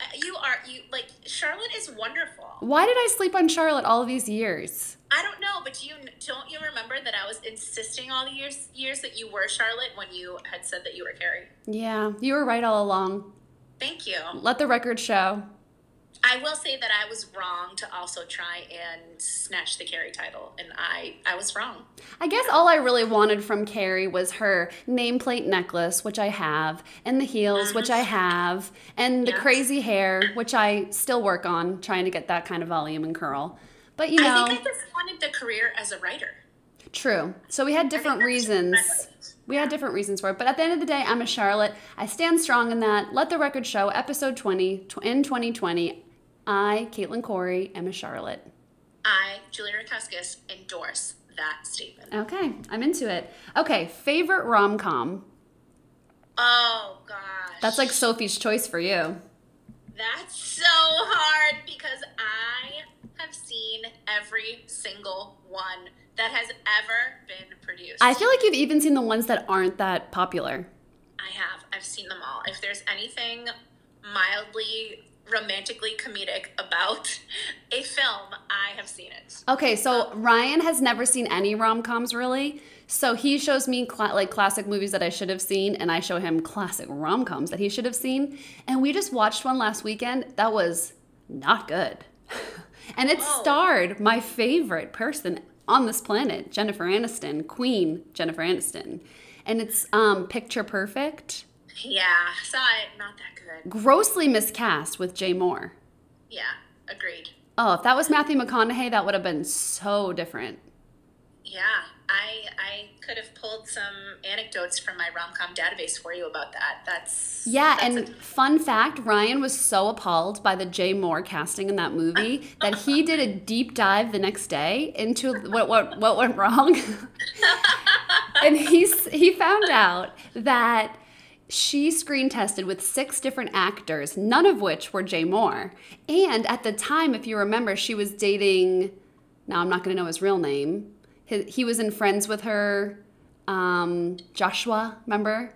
uh, You are you like Charlotte is wonderful. Why did I sleep on Charlotte all these years? I don't know, but you don't you remember that I was insisting all the years years that you were Charlotte when you had said that you were Carrie. Yeah, you were right all along. Thank you. Let the record show. I will say that I was wrong to also try and snatch the Carrie title, and I I was wrong. I guess all I really wanted from Carrie was her nameplate necklace, which I have, and the heels, which I mm-hmm. have, and the Yeah. crazy hair, which I still work on, trying to get that kind of volume and curl. But you know, I think I just wanted the career as a writer. true. So we had different reasons. We had different reasons for it. But at the end of the day, I'm a Charlotte. I stand strong in that. Let the record show, episode 20, in 2020, I, Caitlin Corey, am a Charlotte. I, Julia Rakuskis, endorse that statement. Okay, I'm into it. Okay, favorite rom com. Oh gosh, That's like Sophie's choice for you. That's so hard because I have seen every single one that has ever been produced. I feel like you've even seen the ones that aren't that popular. I have. I've seen them all. If there's anything mildly romantically comedic about a film, I have seen it. Okay, so Ryan has never seen any rom coms really. So he shows me cla- like classic movies that I should have seen, and I show him classic rom coms that he should have seen. And we just watched one last weekend that was not good. and it Whoa. starred my favorite person on this planet, Jennifer Aniston, Queen Jennifer Aniston. And it's um, Picture Perfect. Yeah, saw it. Not that good. Grossly miscast with Jay Mohr. Yeah, agreed. Oh, if that was Matthew McConaughey, that would have been so different. Yeah, I I could have pulled some anecdotes from my rom com database for you about that. That's Yeah, that's and a- fun fact Ryan was so appalled by the Jay Mohr casting in that movie that he did a deep dive the next day into what what, what went wrong. and he's, he found out that she screen tested with six different actors, none of which were Jay Mohr. And at the time, if you remember, she was dating, now I'm not going to know his real name. He, he was in Friends with her, um, Joshua, remember?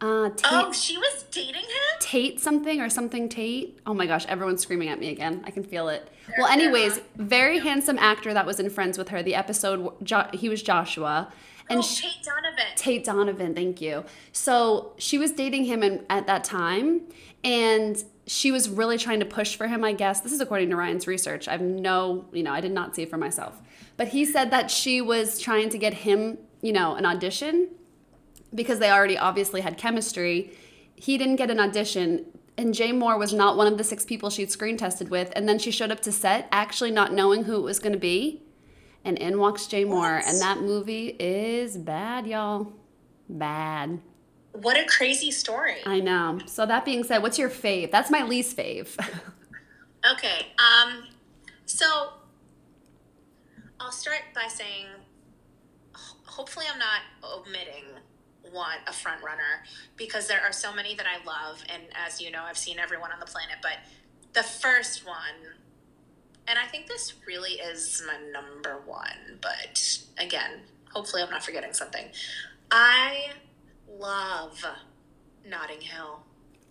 Uh, Tate, oh, she was dating him. Tate something or something Tate. Oh my gosh, everyone's screaming at me again. I can feel it. Well, anyways, very handsome actor that was in Friends with her. The episode, jo- he was Joshua. Oh, and oh, she, Tate Donovan. Tate Donovan, thank you. So she was dating him in, at that time, and she was really trying to push for him, I guess. This is according to Ryan's research. I have no, you know, I did not see it for myself. But he said that she was trying to get him, you know, an audition because they already obviously had chemistry. He didn't get an audition, and Jay Mohr was not one of the six people she'd screen tested with. And then she showed up to set, actually not knowing who it was going to be. And in walks Jay Mohr, and that movie is bad, y'all. Bad. What a crazy story. I know. So that being said, what's your fave? That's my least fave. Okay. Um. So I'll start by saying, hopefully, I'm not omitting one a front runner because there are so many that I love, and as you know, I've seen everyone on the planet. But the first one, and I think this really is my number one. But again, hopefully, I'm not forgetting something. I love Notting Hill.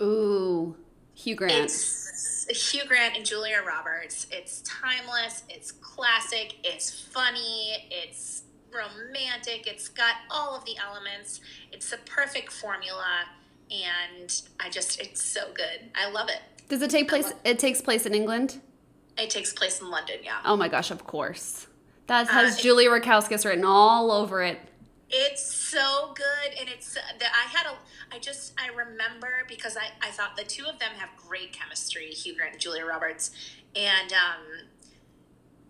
Ooh, Hugh Grant. It's Hugh Grant and Julia Roberts. It's timeless. It's classic. It's funny. It's romantic. It's got all of the elements. It's the perfect formula, and I just it's so good. I love it. Does it take place? It takes place in England. It takes place in London. Yeah, Oh my gosh, of course. That has Uh, Julia Rakowskis written all over it. it's so good, and it's that I had a. I just I remember because I I thought the two of them have great chemistry, Hugh Grant and Julia Roberts, and um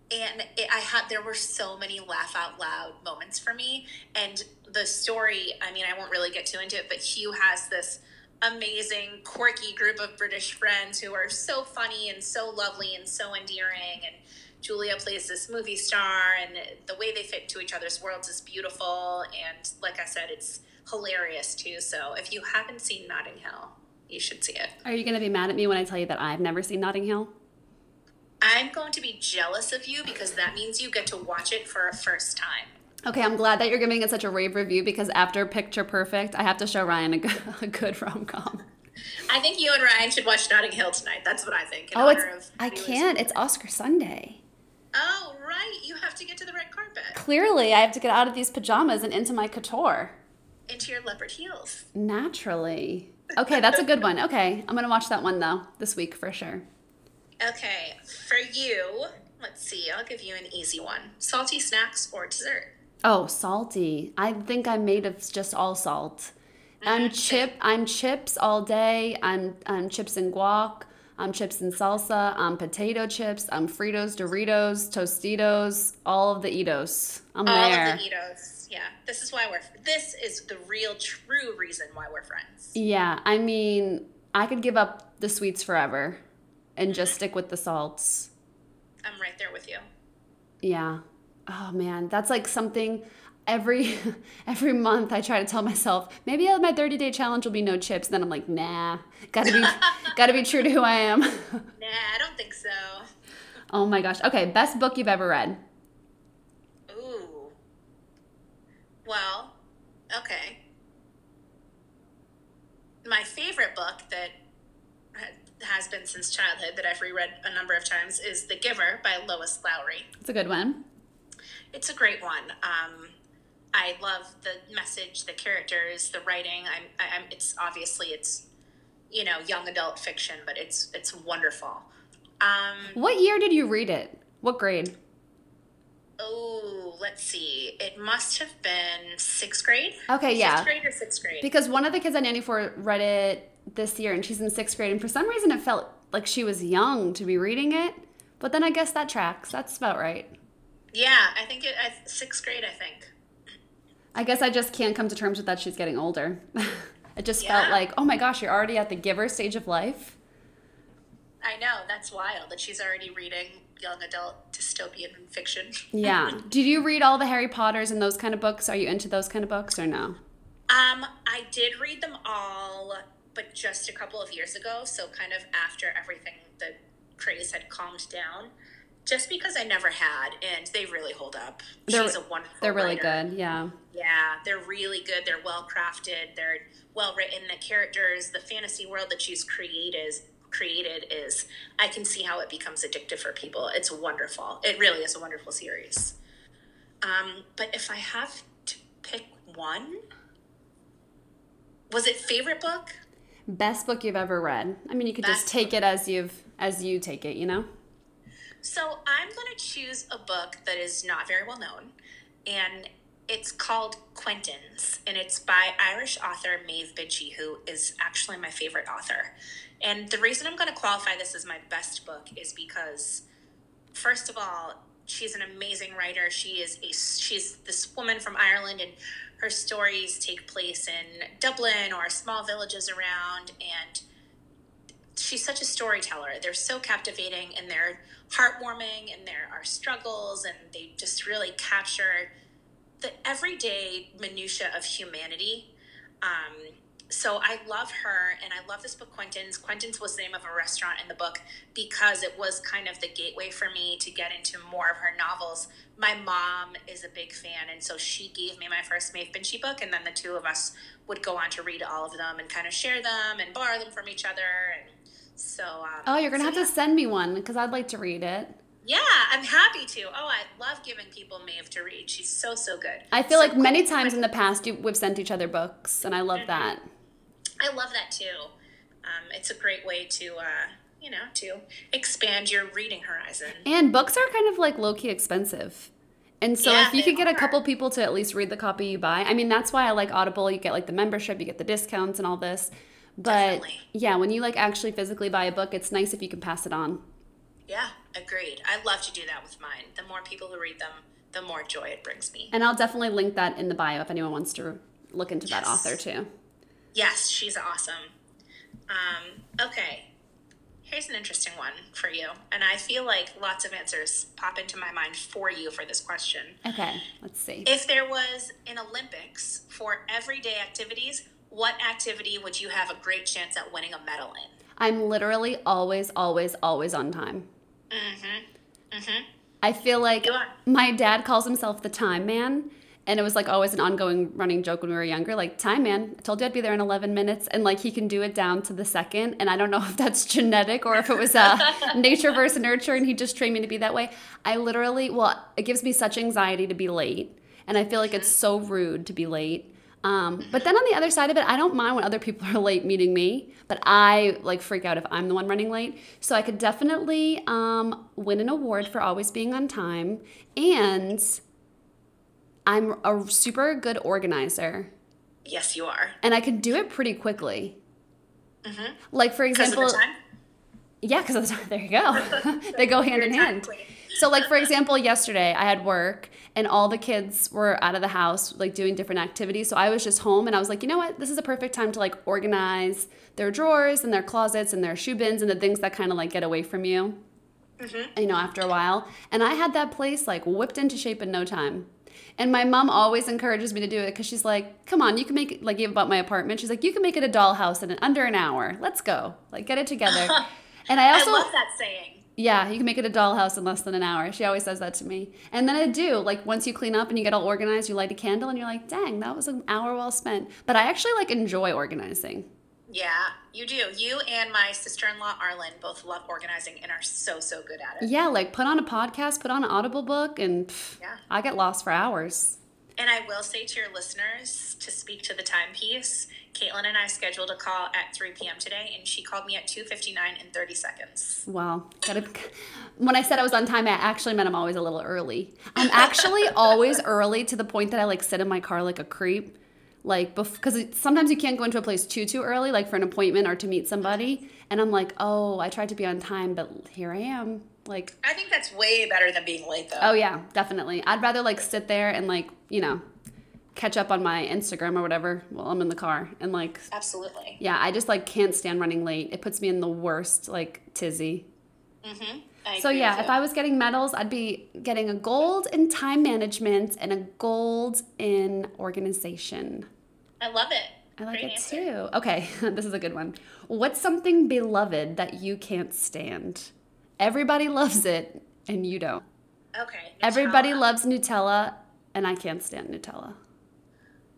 and it, I had there were so many laugh out loud moments for me, and the story. I mean, I won't really get too into it, but Hugh has this amazing, quirky group of British friends who are so funny and so lovely and so endearing, and Julia plays this movie star, and the way they fit into each other's worlds is beautiful, and like I said, it's hilarious too. So if you haven't seen Notting Hill, you should see it. Are you going to be mad at me when I tell you that I've never seen Notting Hill? I'm going to be jealous of you because that means you get to watch it for a first time. Okay, I'm glad that you're giving it such a rave review because after Picture Perfect, I have to show Ryan a good, a good rom com. I think you and Ryan should watch Notting Hill tonight. That's what I think. Oh, it's I can't. It's Oscar Sunday. Oh, right. You have to get to the red carpet. Clearly, I have to get out of these pajamas and into my couture. Into your leopard heels. Naturally. Okay, that's a good one. Okay, I'm gonna watch that one though this week for sure. Okay, for you, let's see. I'll give you an easy one. Salty snacks or dessert? Oh, salty. I think I'm made of just all salt. I'm mm. chip. I'm chips all day. I'm I'm chips and guac. I'm chips and salsa. I'm potato chips. I'm Fritos, Doritos, Tostitos, all of the Eatos. I'm All there. of the Eatos. Yeah, this is why we're. This is the real, true reason why we're friends. Yeah, I mean, I could give up the sweets forever and just mm-hmm. stick with the salts. I'm right there with you. Yeah. Oh man, that's like something every every month I try to tell myself, maybe my 30-day challenge will be no chips. Then I'm like, nah. Got to be got to be true to who I am. Nah, I don't think so. oh my gosh. Okay, best book you've ever read. Ooh. Well, okay. My favorite book that has been since childhood that I've reread a number of times is The Giver by Lois Lowry. It's a good one. It's a great one. Um, I love the message, the characters, the writing. I'm, I- I'm. It's obviously it's, you know, young adult fiction, but it's it's wonderful. Um, What year did you read it? What grade? oh, let's see. It must have been sixth grade. Okay, yeah. Fifth grade or sixth grade. Because one of the kids on Nanny 4 read it this year and she's in sixth grade. And for some reason, it felt like she was young to be reading it. But then I guess that tracks. That's about right. Yeah, I think it. I, sixth grade, I think. I guess I just can't come to terms with that she's getting older. it just felt like, oh my gosh, you're already at the giver stage of life. I know that's wild that she's already reading young adult dystopian fiction. Yeah. Did you read all the Harry Potters and those kind of books? Are you into those kind of books or no? Um, I did read them all, but just a couple of years ago. So kind of after everything, the craze had calmed down. Just because I never had, and they really hold up. They're- She's a wonderful. They're really writer. good. Yeah. Yeah, they're really good. They're well crafted. They're well written. The characters, the fantasy world that she's created created is I can see how it becomes addictive for people. It's wonderful. It really is a wonderful series. Um, but if I have to pick one, was it favorite book? Best book you've ever read. I mean, you could just Best take it as you've as you take it, you know? So I'm going to choose a book that is not very well known, and it's called Quentin's, and it's by Irish author Maeve Binchy, who is actually my favorite author. And the reason I'm going to qualify this as my best book is because, first of all, she's an amazing writer. She is a she's this woman from Ireland, and her stories take place in Dublin or small villages around, and she's such a storyteller. They're so captivating and they're heartwarming and there are struggles and they just really capture the everyday minutia of humanity. Um, so I love her and I love this book Quentin's. Quentin's was the name of a restaurant in the book because it was kind of the gateway for me to get into more of her novels. My mom is a big fan and so she gave me my first Maeve Binchy book and then the two of us would go on to read all of them and kind of share them and borrow them from each other and so um, Oh, you're to so have to send me one because I'd like to read it. yeah, I'm happy to. Oh, I love giving people Maeve to read. She's so so good. I feel So like many times in the past you, we've sent each other books, and I love Mm-hmm. that. I love that too. Um, it's a great way to uh, you know to expand your reading horizon. And books are kind of like low key expensive. And so Yeah, if you could get a couple people to at least read the copy you buy, I mean that's why I like Audible. You get like the membership, you get the discounts and all this. But Definitely. yeah, when you like actually physically buy a book, it's nice if you can pass it on. Yeah, agreed. I love to do that with mine. The more people who read them, the more joy it brings me. And I'll definitely link that in the bio if anyone wants to look into that author too. Yes, she's awesome. Um, okay, here's an interesting one for you, and I feel like lots of answers pop into my mind for you for this question. Okay, let's see. If there was an Olympics for everyday activities, what activity would you have a great chance at winning a medal in? I'm literally always, always, always on time. Mm-hmm. Mm-hmm. I feel like my dad calls himself the time man. and it was like always an ongoing running joke when we were younger like time man i told you i'd be there in 11 minutes and like he can do it down to the second and i don't know if that's genetic or if it was uh, nature versus nurture and he just trained me to be that way i literally well it gives me such anxiety to be late and i feel like it's so rude to be late um, but then on the other side of it, I don't mind when other people are late meeting me, but I like freak out if I'm the one running late. So I could definitely um, win an award for always being on time. And I'm a super good organizer. Yes, you are. And I could do it pretty quickly. Mm-hmm. Like, for example, yeah, because of the time. There you go. they go hand in hand. So, like, for example, yesterday I had work and all the kids were out of the house, like doing different activities. So I was just home and I was like, you know what? This is a perfect time to like organize their drawers and their closets and their shoe bins and the things that kind of like get away from you, mm-hmm. you know, after a while. And I had that place like whipped into shape in no time. And my mom always encourages me to do it because she's like, come on, you can make it, like, you bought my apartment. She's like, you can make it a dollhouse in under an hour. Let's go. Like, get it together. and I also. I love that saying. Yeah, you can make it a dollhouse in less than an hour. She always says that to me. And then I do. Like once you clean up and you get all organized, you light a candle and you're like, dang, that was an hour well spent. But I actually like enjoy organizing. Yeah, you do. You and my sister in law, Arlen, both love organizing and are so, so good at it. Yeah, like put on a podcast, put on an Audible book, and pff, yeah. I get lost for hours. And I will say to your listeners to speak to the timepiece, Caitlin and I scheduled a call at 3 p.m. today, and she called me at 2:59 in 30 seconds. Wow. When I said I was on time, I actually meant I'm always a little early. I'm actually always early to the point that I like sit in my car like a creep, like because sometimes you can't go into a place too too early, like for an appointment or to meet somebody, and I'm like, oh, I tried to be on time, but here I am. Like I think that's way better than being late though. Oh yeah, definitely. I'd rather like sit there and like, you know, catch up on my Instagram or whatever while I'm in the car and like Absolutely. Yeah, I just like can't stand running late. It puts me in the worst like tizzy. Mhm. So yeah, if I was getting medals, I'd be getting a gold in time management and a gold in organization. I love it. I like Great it answer. too. Okay, this is a good one. What's something beloved that you can't stand? Everybody loves it and you don't. Okay. Nutella. Everybody loves Nutella and I can't stand Nutella.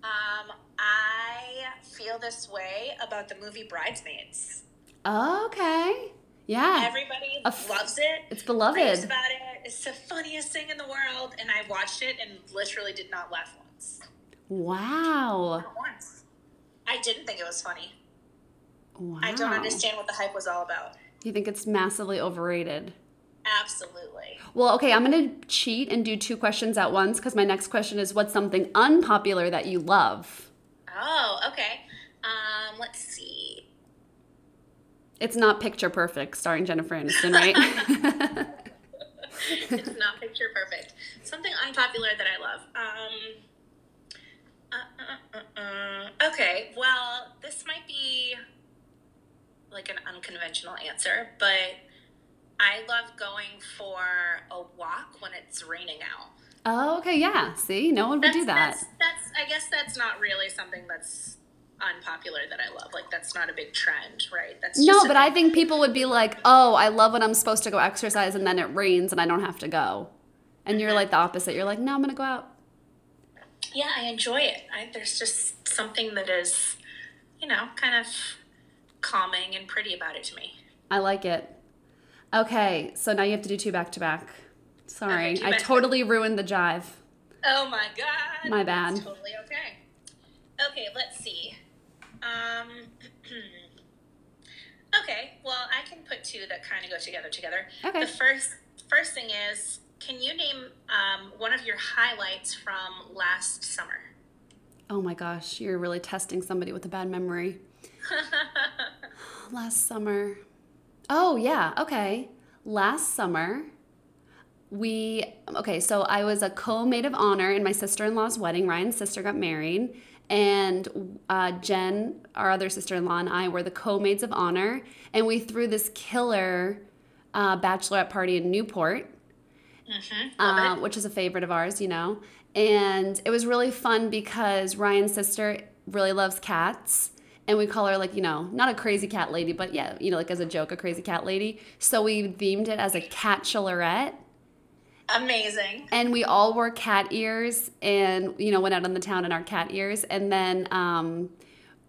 Um, I feel this way about the movie Bridesmaids. okay. Yeah. Everybody f- loves it. It's beloved. Raves about it. It's the funniest thing in the world. And I watched it and literally did not laugh once. Wow. Not once. I didn't think it was funny. Wow. I don't understand what the hype was all about. You think it's massively overrated? Absolutely. Well, okay, I'm going to cheat and do two questions at once because my next question is what's something unpopular that you love? Oh, okay. Um, let's see. It's not picture perfect starring Jennifer Aniston, right? it's not picture perfect. Something unpopular that I love. Um, uh, uh, uh, uh, okay, well, this might be like an unconventional answer, but I love going for a walk when it's raining out. Oh, okay, yeah. See, no one would do that. That's, that's, I guess that's not really something that's unpopular that I love. Like that's not a big trend, right? That's no, but I think people would be like, "Oh, I love when I'm supposed to go exercise and then it rains and I don't have to go," and mm-hmm. you're like the opposite. You're like, "No, I'm gonna go out." Yeah, I enjoy it. I, there's just something that is, you know, kind of calming and pretty about it to me. I like it. Okay, so now you have to do two back to back. Sorry, okay, I totally ruined the jive. Oh my god. My bad. That's totally okay. Okay, let's see. Um, okay, well, I can put two that kind of go together together. Okay. The first first thing is, can you name um, one of your highlights from last summer? Oh my gosh, you're really testing somebody with a bad memory. last summer. Oh, yeah. Okay. Last summer, we, okay, so I was a co maid of honor in my sister in law's wedding. Ryan's sister got married. And uh, Jen, our other sister in law, and I were the co maids of honor. And we threw this killer uh, bachelorette party in Newport, mm-hmm. uh, which is a favorite of ours, you know. And it was really fun because Ryan's sister really loves cats and we call her like you know not a crazy cat lady but yeah you know like as a joke a crazy cat lady so we themed it as a cat chillerette Amazing. And we all wore cat ears and, you know, went out on the town in our cat ears. And then um,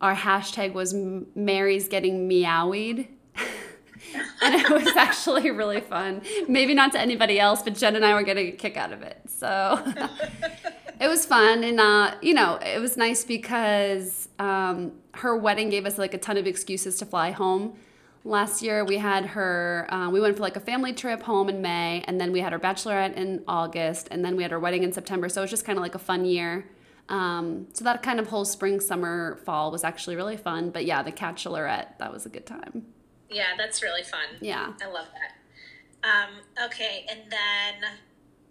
our hashtag was Mary's getting meowied. and it was actually really fun. Maybe not to anybody else, but Jen and I were getting a kick out of it. So it was fun. And, uh, you know, it was nice because um, her wedding gave us like a ton of excuses to fly home. Last year we had her uh, we went for like a family trip home in may and then we had our bachelorette in august and then we had our wedding in september. So it was just kind of like a fun year. Um, so that kind of whole spring summer fall was actually really fun. But yeah the bachelorette that was a good time. Yeah that's really fun. Yeah. I love that. Um, okay and then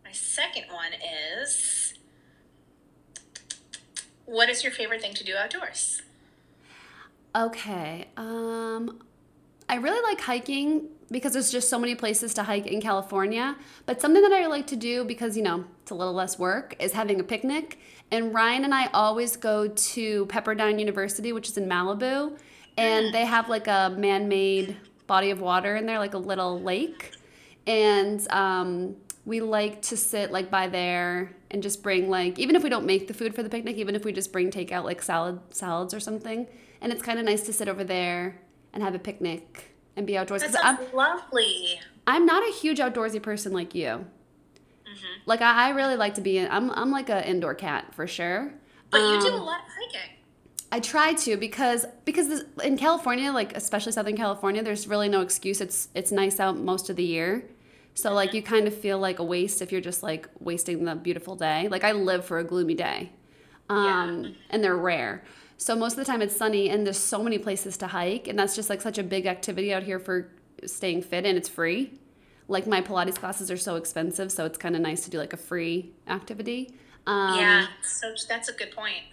my second one is what is your favorite thing to do outdoors okay um I really like hiking because there's just so many places to hike in California. But something that I like to do because, you know, it's a little less work is having a picnic. And Ryan and I always go to Pepperdine University, which is in Malibu. And they have like a man made body of water in there, like a little lake. And um, we like to sit like by there and just bring like, even if we don't make the food for the picnic, even if we just bring takeout like salad salads or something. And it's kind of nice to sit over there and have a picnic and be outdoors. That sounds I'm, lovely. I'm not a huge outdoorsy person like you. Mm-hmm. Like I, I, really like to be in. I'm I'm like an indoor cat for sure. But um, you do a lot of hiking. I try to because because this, in California, like especially Southern California, there's really no excuse. It's it's nice out most of the year. So like you kind of feel like a waste if you're just like wasting the beautiful day. Like I live for a gloomy day. Um, yeah. and they're rare. So most of the time it's sunny and there's so many places to hike and that's just like such a big activity out here for staying fit and it's free. Like my Pilates classes are so expensive, so it's kind of nice to do like a free activity. Um, yeah, so that's a good point.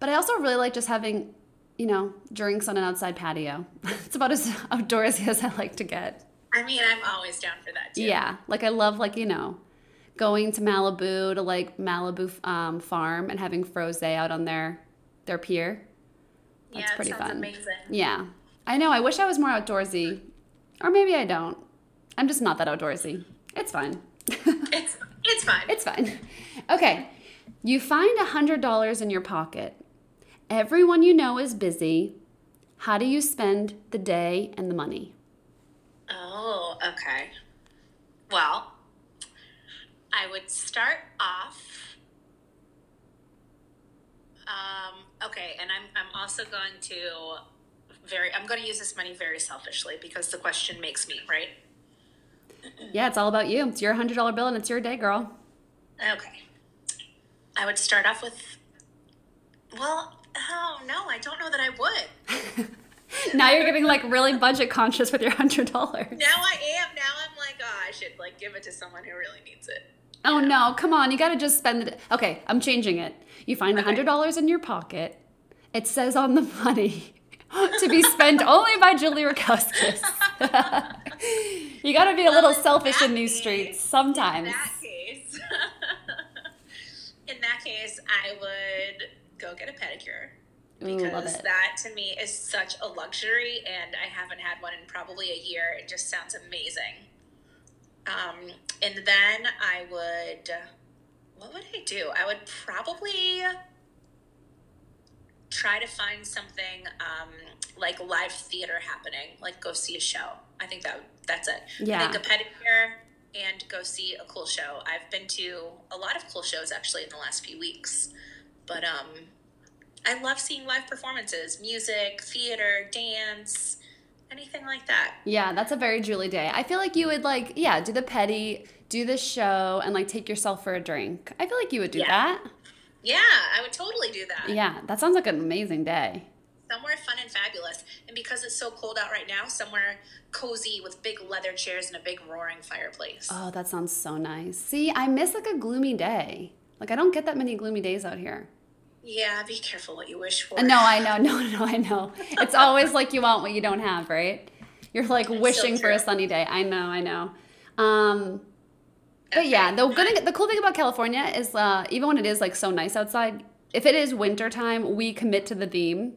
But I also really like just having, you know, drinks on an outside patio. it's about as outdoorsy as I like to get. I mean, I'm always down for that too. Yeah, like I love like you know, going to Malibu to like Malibu um, farm and having Frosé out on there their pier. That's yeah, pretty fun. Amazing. Yeah. I know. I wish I was more outdoorsy. Or maybe I don't. I'm just not that outdoorsy. It's fine. it's it's fine. It's fine. Okay. You find a hundred dollars in your pocket. Everyone you know is busy. How do you spend the day and the money? Oh, okay. Well, I would start off um, okay, and I'm I'm also going to very I'm going to use this money very selfishly because the question makes me right. Yeah, it's all about you. It's your hundred dollar bill, and it's your day, girl. Okay, I would start off with. Well, oh no, I don't know that I would. now you're getting like really budget conscious with your hundred dollars. Now I am. Now I'm like, oh, I should like give it to someone who really needs it. Oh no, come on. You got to just spend it. Okay, I'm changing it. You find a okay. $100 in your pocket. It says on the money to be spent only by Julie Rakowskis. you got to be a well, little selfish in these case, streets sometimes. In that case, in that case, I would go get a pedicure because Ooh, that to me is such a luxury, and I haven't had one in probably a year. It just sounds amazing. Um, and then I would, what would I do? I would probably try to find something um, like live theater happening, like go see a show. I think that that's it. Yeah. Think a pedicure and go see a cool show. I've been to a lot of cool shows actually in the last few weeks, but um, I love seeing live performances, music, theater, dance anything like that. Yeah, that's a very Julie day. I feel like you would like, yeah, do the petty, do this show, and like take yourself for a drink. I feel like you would do yeah. that. Yeah, I would totally do that. Yeah, that sounds like an amazing day. Somewhere fun and fabulous. And because it's so cold out right now, somewhere cozy with big leather chairs and a big roaring fireplace. Oh, that sounds so nice. See, I miss like a gloomy day. Like I don't get that many gloomy days out here. Yeah, be careful what you wish for. No, I know. No, no, I know. It's always like you want what you don't have, right? You're like That's wishing so for a sunny day. I know, I know. Um, but yeah, the good, the cool thing about California is uh, even when it is like so nice outside, if it is winter time, we commit to the theme,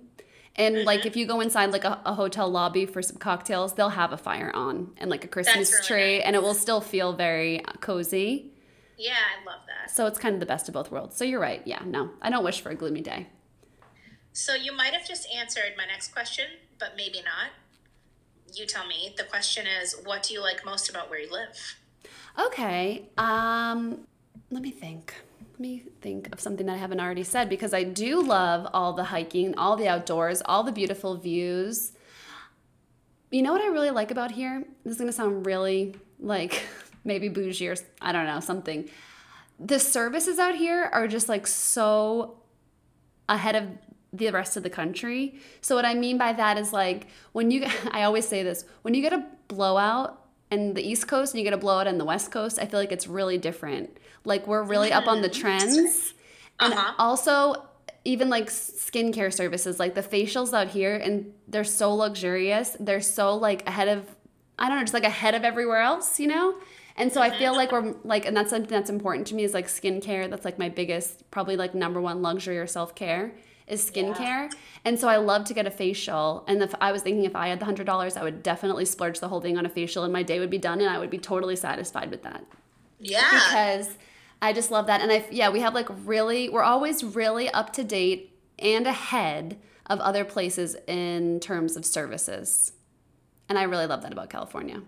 And like if you go inside like a, a hotel lobby for some cocktails, they'll have a fire on and like a Christmas really tree, nice. and it will still feel very cozy. Yeah, I love that. So it's kind of the best of both worlds. So you're right. Yeah, no, I don't wish for a gloomy day. So you might have just answered my next question, but maybe not. You tell me. The question is, what do you like most about where you live? Okay. Um, let me think. Let me think of something that I haven't already said because I do love all the hiking, all the outdoors, all the beautiful views. You know what I really like about here? This is going to sound really like maybe bougie or I don't know, something. The services out here are just like so ahead of the rest of the country. So what I mean by that is like when you I always say this, when you get a blowout in the East Coast and you get a blowout in the West Coast, I feel like it's really different. Like we're really up on the trends. And Uh-huh. also even like skincare services, like the facials out here and they're so luxurious. They're so like ahead of I don't know, just like ahead of everywhere else, you know? And so I feel like we're like, and that's something that's important to me is like skincare. That's like my biggest, probably like number one luxury or self care is skincare. And so I love to get a facial. And if I was thinking if I had the hundred dollars, I would definitely splurge the whole thing on a facial, and my day would be done, and I would be totally satisfied with that Yeah. because I just love that. And I, yeah, we have like really, we're always really up to date and ahead of other places in terms of services. And I really love that about California.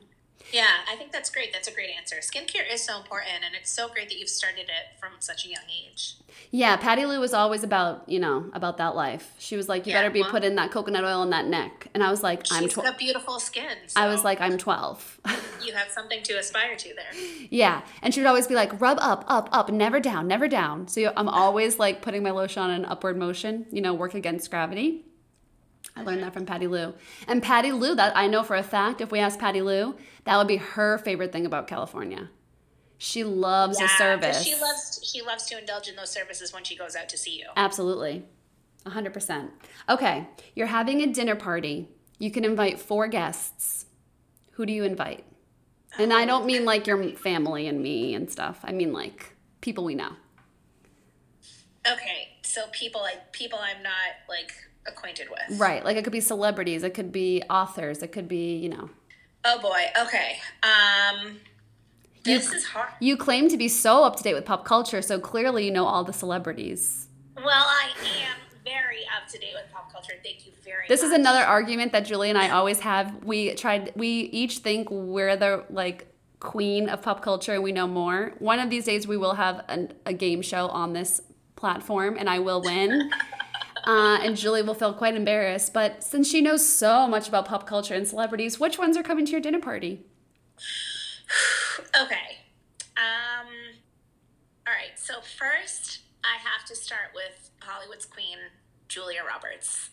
Yeah, I think that's great. That's a great answer. Skincare is so important, and it's so great that you've started it from such a young age. Yeah, Patty Lou was always about, you know, about that life. She was like, you Yeah, better be well- putting that coconut oil in that neck. And I was like, I'm She's 12. got beautiful skin. I was like, I'm 12. you have something to aspire to there. yeah. And she would always be like, rub up, up, up, never down, never down. So I'm always like putting my lotion on an upward motion, you know, work against gravity. I learned that from Patty Lou. And Patty Lou, that I know for a fact, if we ask Patty Lou, that would be her favorite thing about California. She loves the 'cause service. She loves she loves to indulge in those services when she goes out to see you. Absolutely. 100%. Okay, you're having a dinner party. You can invite four guests. Who do you invite? And I don't oh. mean like your family and me and stuff. I mean like people we know. Okay, so people like people I'm not like acquainted with. Right. Like it could be celebrities, it could be authors, it could be, you know. Oh boy. Okay. Um, this is hard. You claim to be so up to date with pop culture, so clearly you know all the celebrities. Well, I am very up to date with pop culture. Thank you very much. This much. is another argument that Julie and I always have. We tried we each think we're the like queen of pop culture and we know more. One of these days we will have an, a game show on this platform and I will win. uh, and Julie will feel quite embarrassed. But since she knows so much about pop culture and celebrities, which ones are coming to your dinner party? Okay. Um. All right. So first, I have to start with Hollywood's queen, Julia Roberts.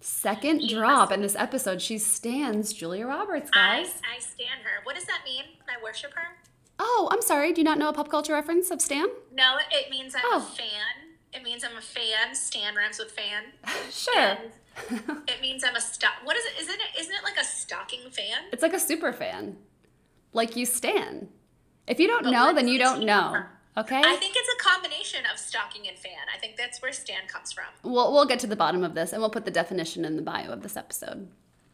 Second drop in this episode, she stands Julia Roberts, I guys. I stand her. What does that mean? I worship her. Oh, I'm sorry. Do you not know a pop culture reference of Stan? No, it means I'm Oh. a fan. It means I'm a fan. Stan rhymes with fan. Sure. It means I'm a stock. What is it? Isn't it? Isn't it like a stocking fan? It's like a super fan. Like you stan. If you don't But know, then you don't know. Okay? I think it's a combination of stocking and fan. I think that's where Stan comes from. We'll, we'll get to the bottom of this and we'll put the definition in the bio of this episode.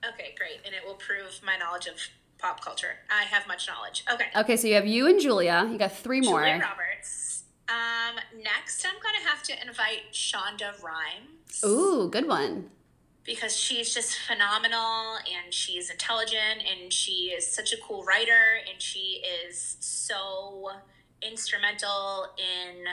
Okay, great. And it will prove my knowledge of pop culture. I have much knowledge. Okay. Okay, so you have you and Julia. You got three more. Julia Roberts. Um, next, I'm going to have to invite Shonda Rhimes. Ooh, good one. because she's just phenomenal and she's intelligent and she is such a cool writer and she is so instrumental in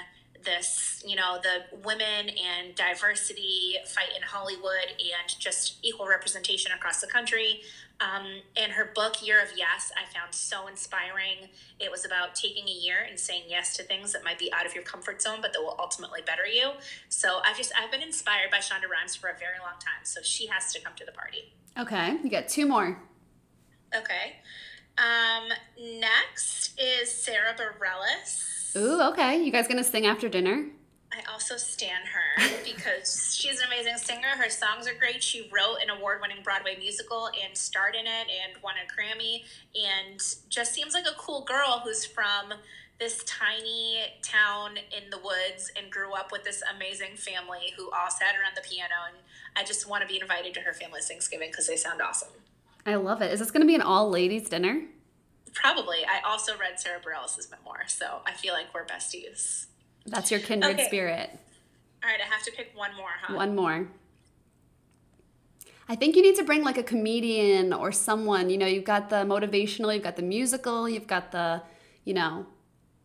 this, you know, the women and diversity fight in Hollywood and just equal representation across the country. Um, and her book, Year of Yes, I found so inspiring. It was about taking a year and saying yes to things that might be out of your comfort zone, but that will ultimately better you. So I've just I've been inspired by Shonda Rhimes for a very long time. So she has to come to the party. Okay, you got two more. Okay. Um, next is Sara Bareilles. Ooh, okay. You guys gonna sing after dinner? I also stan her because she's an amazing singer. Her songs are great. She wrote an award-winning Broadway musical and starred in it and won a Grammy and just seems like a cool girl who's from this tiny town in the woods and grew up with this amazing family who all sat around the piano. And I just want to be invited to her family's Thanksgiving because they sound awesome. I love it. Is this going to be an all ladies dinner? Probably. I also read Sara Bareilles' memoir, so I feel like we're besties. That's your kindred Okay. spirit. All right, I have to pick one more, huh? One more. I think you need to bring like a comedian or someone. You know, you've got the motivational, you've got the musical, you've got the, you know,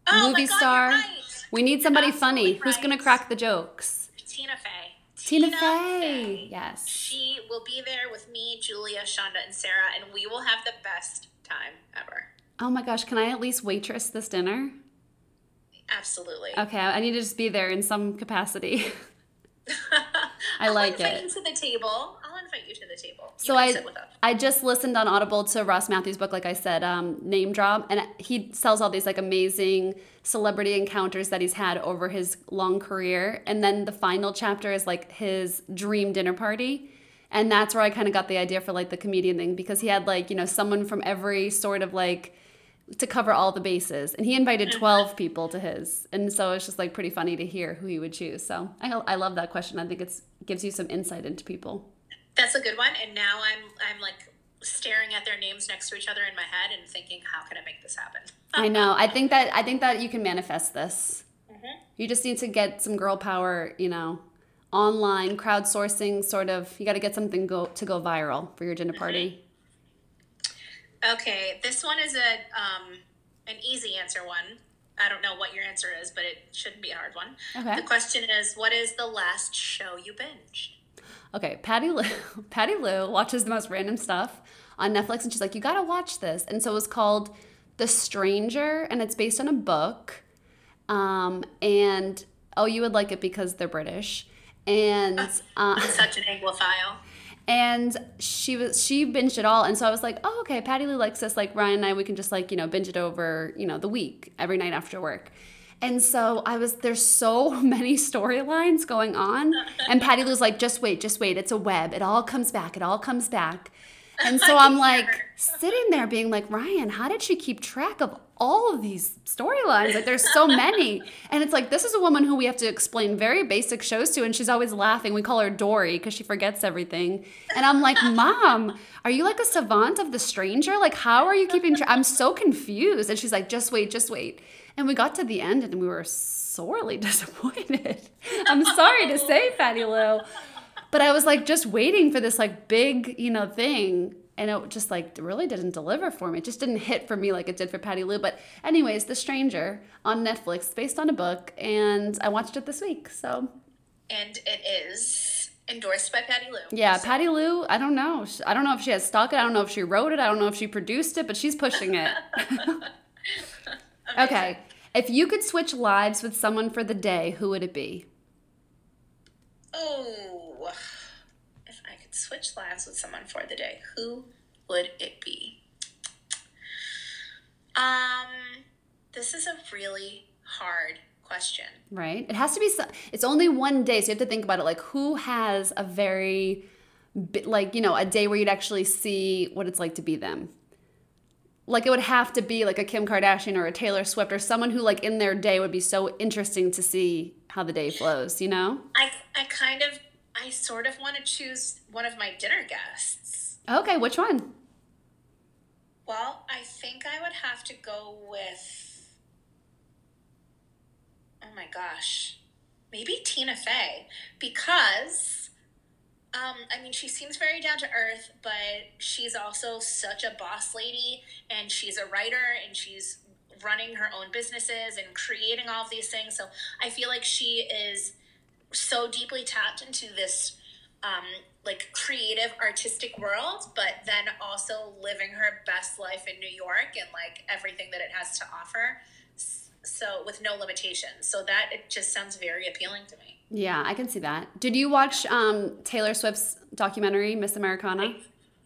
Oh movie God, star. right. We need somebody funny who's going to crack the jokes. Tina Fey. Tina, Fey. Yes. She will be there with me, Julia, Shonda, and Sara, and we will have the best time ever. Oh my gosh, can I at least waitress this dinner? Absolutely. Okay, I need to just be there in some capacity. I I'll like invite it. you to the table. I'll invite you to the table. You So I sit with us. I just listened on Audible to Ross Mathews' book, like I said, um, Name Drop, and he sells all these like amazing celebrity encounters that he's had over his long career, and then the final chapter is like his dream dinner party, and that's where I kind of got the idea for like the comedian thing because he had like you know someone from every sort of like to cover all the bases, and he invited twelve people to his, and so it's just like pretty funny to hear who he would choose. So I I love that question. I think it's gives you some insight into people. That's a good one. And now I'm I'm like staring at their names next to each other in my head and thinking, how can I make this happen? I know. I think that I think that you can manifest this. Mm-hmm. You just need to get some girl power, you know, online crowdsourcing. Sort of, you got to get something go to go viral for your dinner mm-hmm. party. Okay, this one is a um, an easy answer one. I don't know what your answer is, but it shouldn't be a hard one. Okay. The question is, what is the last show you binged? Okay, Patty Lou, Patty Lou watches the most random stuff on Netflix, and she's like, "You got to watch this." And so it was called The Stranger, and it's based on a book. Um, and oh, you would like it because they're British, and. Uh, Such an Anglophile. And she was she binged it all. And so i was like oh okay patty lou likes this. Like ryan and i we can just like you know binge it over you know the week every night after work. And so i was there's so many storylines going on. And patty lou's like just wait just wait. It's a web. It all comes back. It all comes back. And so i'm like sitting there being like ryan how did she keep track of all of these storylines like there's so many. And it's like this is a woman who we have to explain very basic shows to and she's always laughing. We call her dory because she forgets everything. And i'm like mom are you like a savant of the stranger? Like how are you keeping track i'm so confused. And she's like just wait just wait. And we got to the end and we were sorely disappointed. I'm sorry to say Patty lou but I was like just waiting for this like big, you know, thing. And it just like really didn't deliver for me. It just didn't hit for me like it did for Patty Lou. But anyways, The Stranger on Netflix, based on a book, and I watched it this week. So And it is endorsed by Patty Lou. yeah, So- Patty Lou. I don't know. I don't know if she has stock it. I don't know if she wrote it. I don't know if she produced it, but she's pushing it. okay, if you could switch lives with someone for the day, who would it be? Oh, if I could switch lives with someone for the day, who would it be? Um, this is a really hard question. right? It has to be. It's only one day, so you have to think about it. Like, who has a very, like you know, a day where you'd actually see what it's like to be them. Like it would have to be like a Kim Kardashian or a Taylor Swift or someone who like in their day would be so interesting to see how the day flows. You know? I I kind of I sort of want to choose one of my dinner guests. Okay, which one? Well, I think I would have to go with. Oh my gosh. Maybe Tina Fey. Because, um, I mean, she seems very down to earth, but she's also such a boss lady, and she's a writer, and she's running her own businesses and creating all of these things. So I feel like she is so deeply tapped into this um, like creative artistic world but then also living her best life in new york and like everything that it has to offer so with no limitations so that it just sounds very appealing to me Yeah, I can see that. Did you watch um, Taylor Swift's documentary, Miss Americana?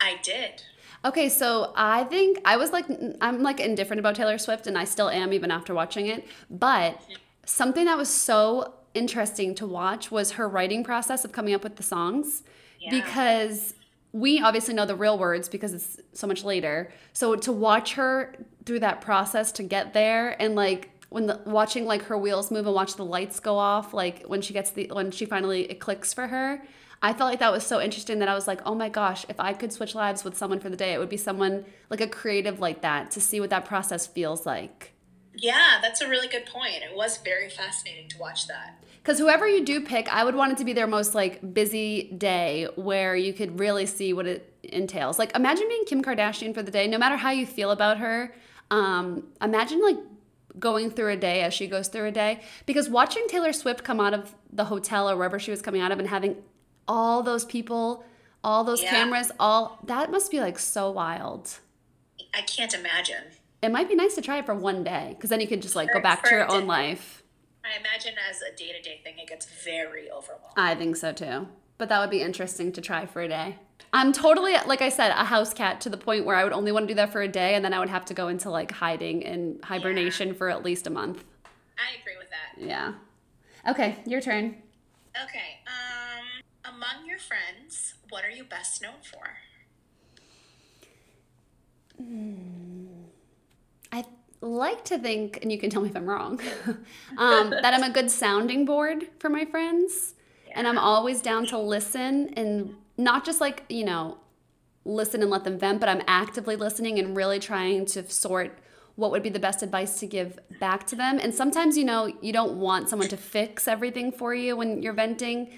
i did Okay, so I think I was like, I'm like indifferent about Taylor Swift, and I still am even after watching it. But something that was so interesting to watch was her writing process of coming up with the songs Yeah. because we obviously know the real words because it's so much later. So to watch her through that process to get there and like, when the watching like her wheels move and watch the lights go off, like when she gets the when she finally it clicks for her. I felt like that was so interesting that I was like, oh my gosh, if I could switch lives with someone for the day, it would be someone like a creative like that to see what that process feels like. Yeah, that's a really good point. It was very fascinating to watch that. Because whoever you do pick, I would want it to be their most like busy day where you could really see what it entails. Like imagine being Kim Kardashian for the day, no matter how you feel about her. Um, imagine like going through a day as she goes through a day. Because watching Taylor Swift come out of the hotel or wherever she was coming out of and having all those people, all those Yeah. cameras, all that must be like so wild. I can't imagine. It might be nice to try it for one day because then you could just like go back to your own life. I imagine as a day to day thing, it gets very overwhelming. I think so too. But that would be interesting to try for a day. I'm totally, like I said, a house cat to the point where I would only want to do that for a day and then I would have to go into like hiding and hibernation for at least a month. I agree with that. Yeah. Okay, your turn. Okay. Um, among your friends, what are you best known for? I like to think, and you can tell me if I'm wrong, um, that I'm a good sounding board for my friends. And I'm always down to listen and not just like, you know, listen and let them vent, but I'm actively listening and really trying to sort what would be the best advice to give back to them. And sometimes, you know, you don't want someone to fix everything for you when you're venting.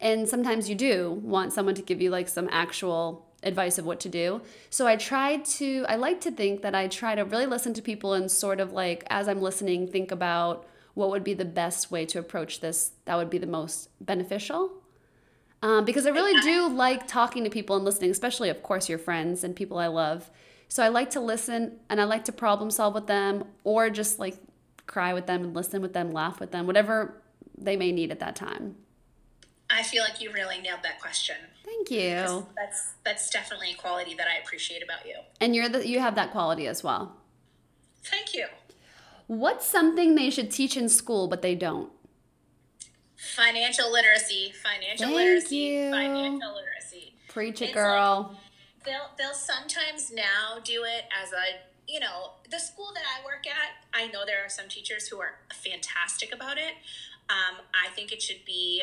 And sometimes you do want someone to give you like some actual advice of what to do. So I try to, I like to think that I try to really listen to people and sort of like, as I'm listening, think about what would be the best way to approach this that would be the most beneficial. Um, because I really do like talking to people and listening, especially, of course, your friends and people I love. So I like to listen and I like to problem solve with them or just like cry with them and listen with them, laugh with them, whatever they may need at that time. I feel like you really nailed that question. Thank you. That's that's definitely a quality that I appreciate about you. And you're the, you have that quality as well. Thank you. What's something they should teach in school but they don't? Financial literacy, financial Thank literacy, you. financial literacy. Preach it, It's girl. They'll they'll sometimes now do it as a you know the school that I work at. I know there are some teachers who are fantastic about it. Um, I think it should be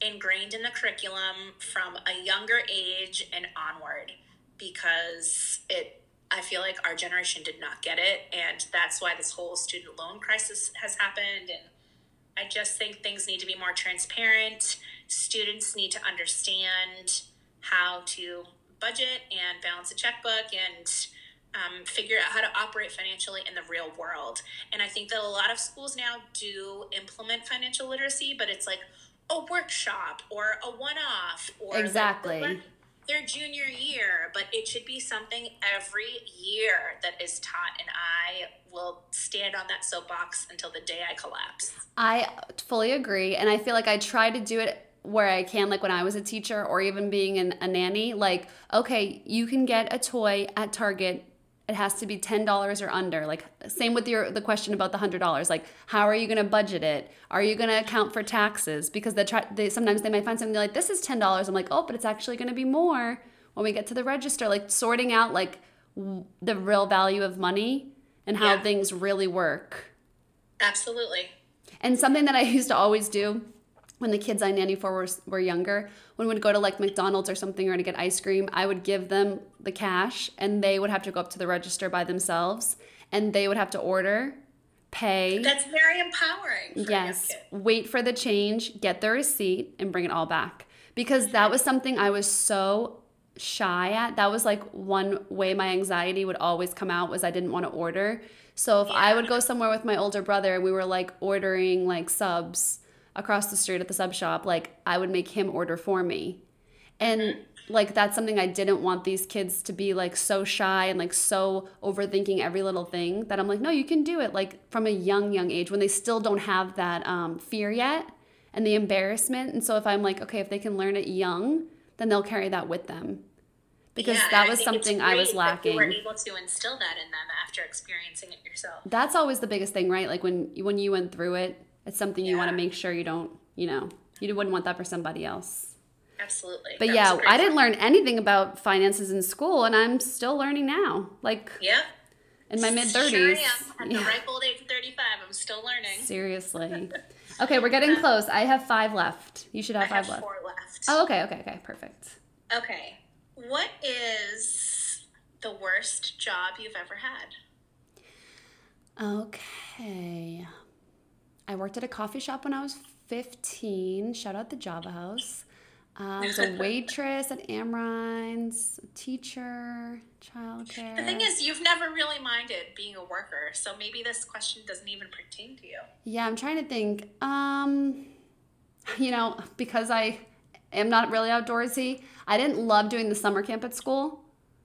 ingrained in the curriculum from a younger age and onward because it. I feel like our generation did not get it, and that's why this whole student loan crisis has happened. And I just think things need to be more transparent. Students need to understand how to budget and balance a checkbook and um, figure out how to operate financially in the real world. And I think that a lot of schools now do implement financial literacy, but it's like a workshop or a one off or Exactly. their- their junior year, but it should be something every year that is taught. And I will stand on that soapbox until the day I collapse. I fully agree. And I feel like I try to do it where I can, like when I was a teacher or even being an, a nanny. Like, okay, you can get a toy at Target. It has to be ten dollars or under. Like, same with your the question about the hundred dollars. Like, how are you going to budget it? Are you going to account for taxes? Because they try. They sometimes they might find something like this is ten dollars. I'm like, oh, but it's actually going to be more when we get to the register. Like sorting out like w- the real value of money and how Yeah. things really work. Absolutely. And something that I used to always do when the kids I nanny for were, were younger, when we'd go to like McDonald's or something or to get ice cream, I would give them the cash and they would have to go up to the register by themselves and they would have to order, pay. That's very empowering. Yes. A young kid. Wait for the change, get the receipt, and bring it all back. Because that was something I was so shy at. That was like one way my anxiety would always come out was I didn't want to order. So if I would go somewhere with my older brother and we were like ordering like subs across the street at the sub shop, like I would make him order for me. And like that's something I didn't want these kids to be like so shy and like so overthinking every little thing that I'm like, no, you can do it like from a young, young age when they still don't have that um, fear yet and the embarrassment. And so if I'm like, okay, if they can learn it young, then they'll carry that with them. Because Yeah, that was it's something I was that You were lacking. able to instill that in them after experiencing it yourself. That's always the biggest thing, right? Like when when you went through it, it's something you want to make sure you don't, you know, you wouldn't want that for somebody else. Absolutely. But That yeah, was a great I didn't learn anything about finances in school, and I'm still learning now. Like, Yeah. in my mid Sure 30s. am. At the ripe old age of 35, I'm still learning. Seriously. Okay, we're getting close. I have five left. You should I have five have left. four left. Oh, okay, okay, okay, perfect. Okay. What is the worst job you've ever had? Okay. I worked at a coffee shop when I was 15. Shout out the Java House. Uh, I was a waitress at Amrines, teacher, childcare. The thing is, you've never really minded being a worker, so maybe this question doesn't even pertain to you. Yeah, I'm trying to think. Um, you know, because I am not really outdoorsy, I didn't love doing the summer camp at school.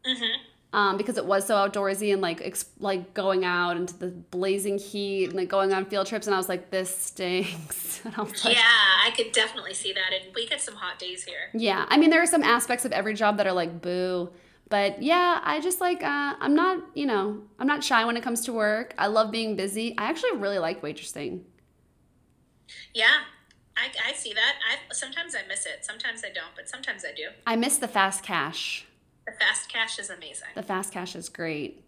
Mm-hmm. Um, because it was so outdoorsy and like ex- like going out into the blazing heat and like going on field trips, and I was like, this stinks. And I like, Yeah, I could definitely see that, and we get some hot days here. Yeah, I mean, there are some aspects of every job that are like boo, but yeah, I just like uh, I'm not, you know, I'm not shy when it comes to work. I love being busy. I actually really like waitressing. Yeah, I, I see that. I sometimes I miss it, sometimes I don't, but sometimes I do. I miss the fast cash. The fast cash is amazing, The fast cash is great.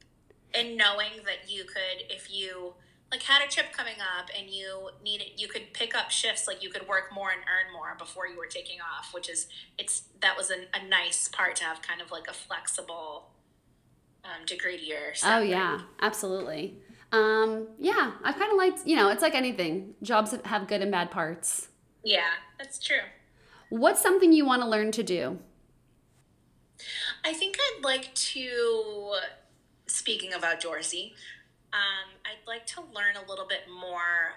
and knowing that you could, if you like had a trip coming up and you needed, you could pick up shifts, like you could work more and earn more before you were taking off, which is it's that was a, a nice part to have, kind of like a flexible um, degree to your. Oh yeah, absolutely. Um, yeah, I kind of like, you know, it's like anything. Jobs have good and bad parts. yeah, that's true. What's something you want to learn to do? I think I'd like to, speaking of outdoorsy, um, I'd like to learn a little bit more.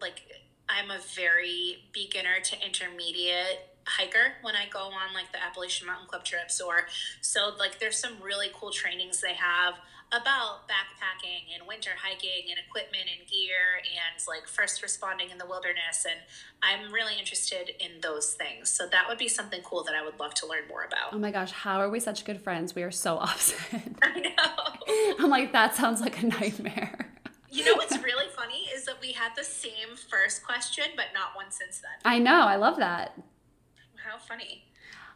Like, I'm a very beginner to intermediate hiker when I go on like the Appalachian Mountain Club trips, or so like there's some really cool trainings they have about backpacking and winter hiking and equipment and gear and like first responding in the wilderness and I'm really interested in those things. So that would be something cool that I would love to learn more about. Oh my gosh, how are we such good friends? We are so opposite. I know. I'm like, that sounds like a nightmare. You know what's really funny is that we had the same first question, but not one since then. I know, I love that. How funny.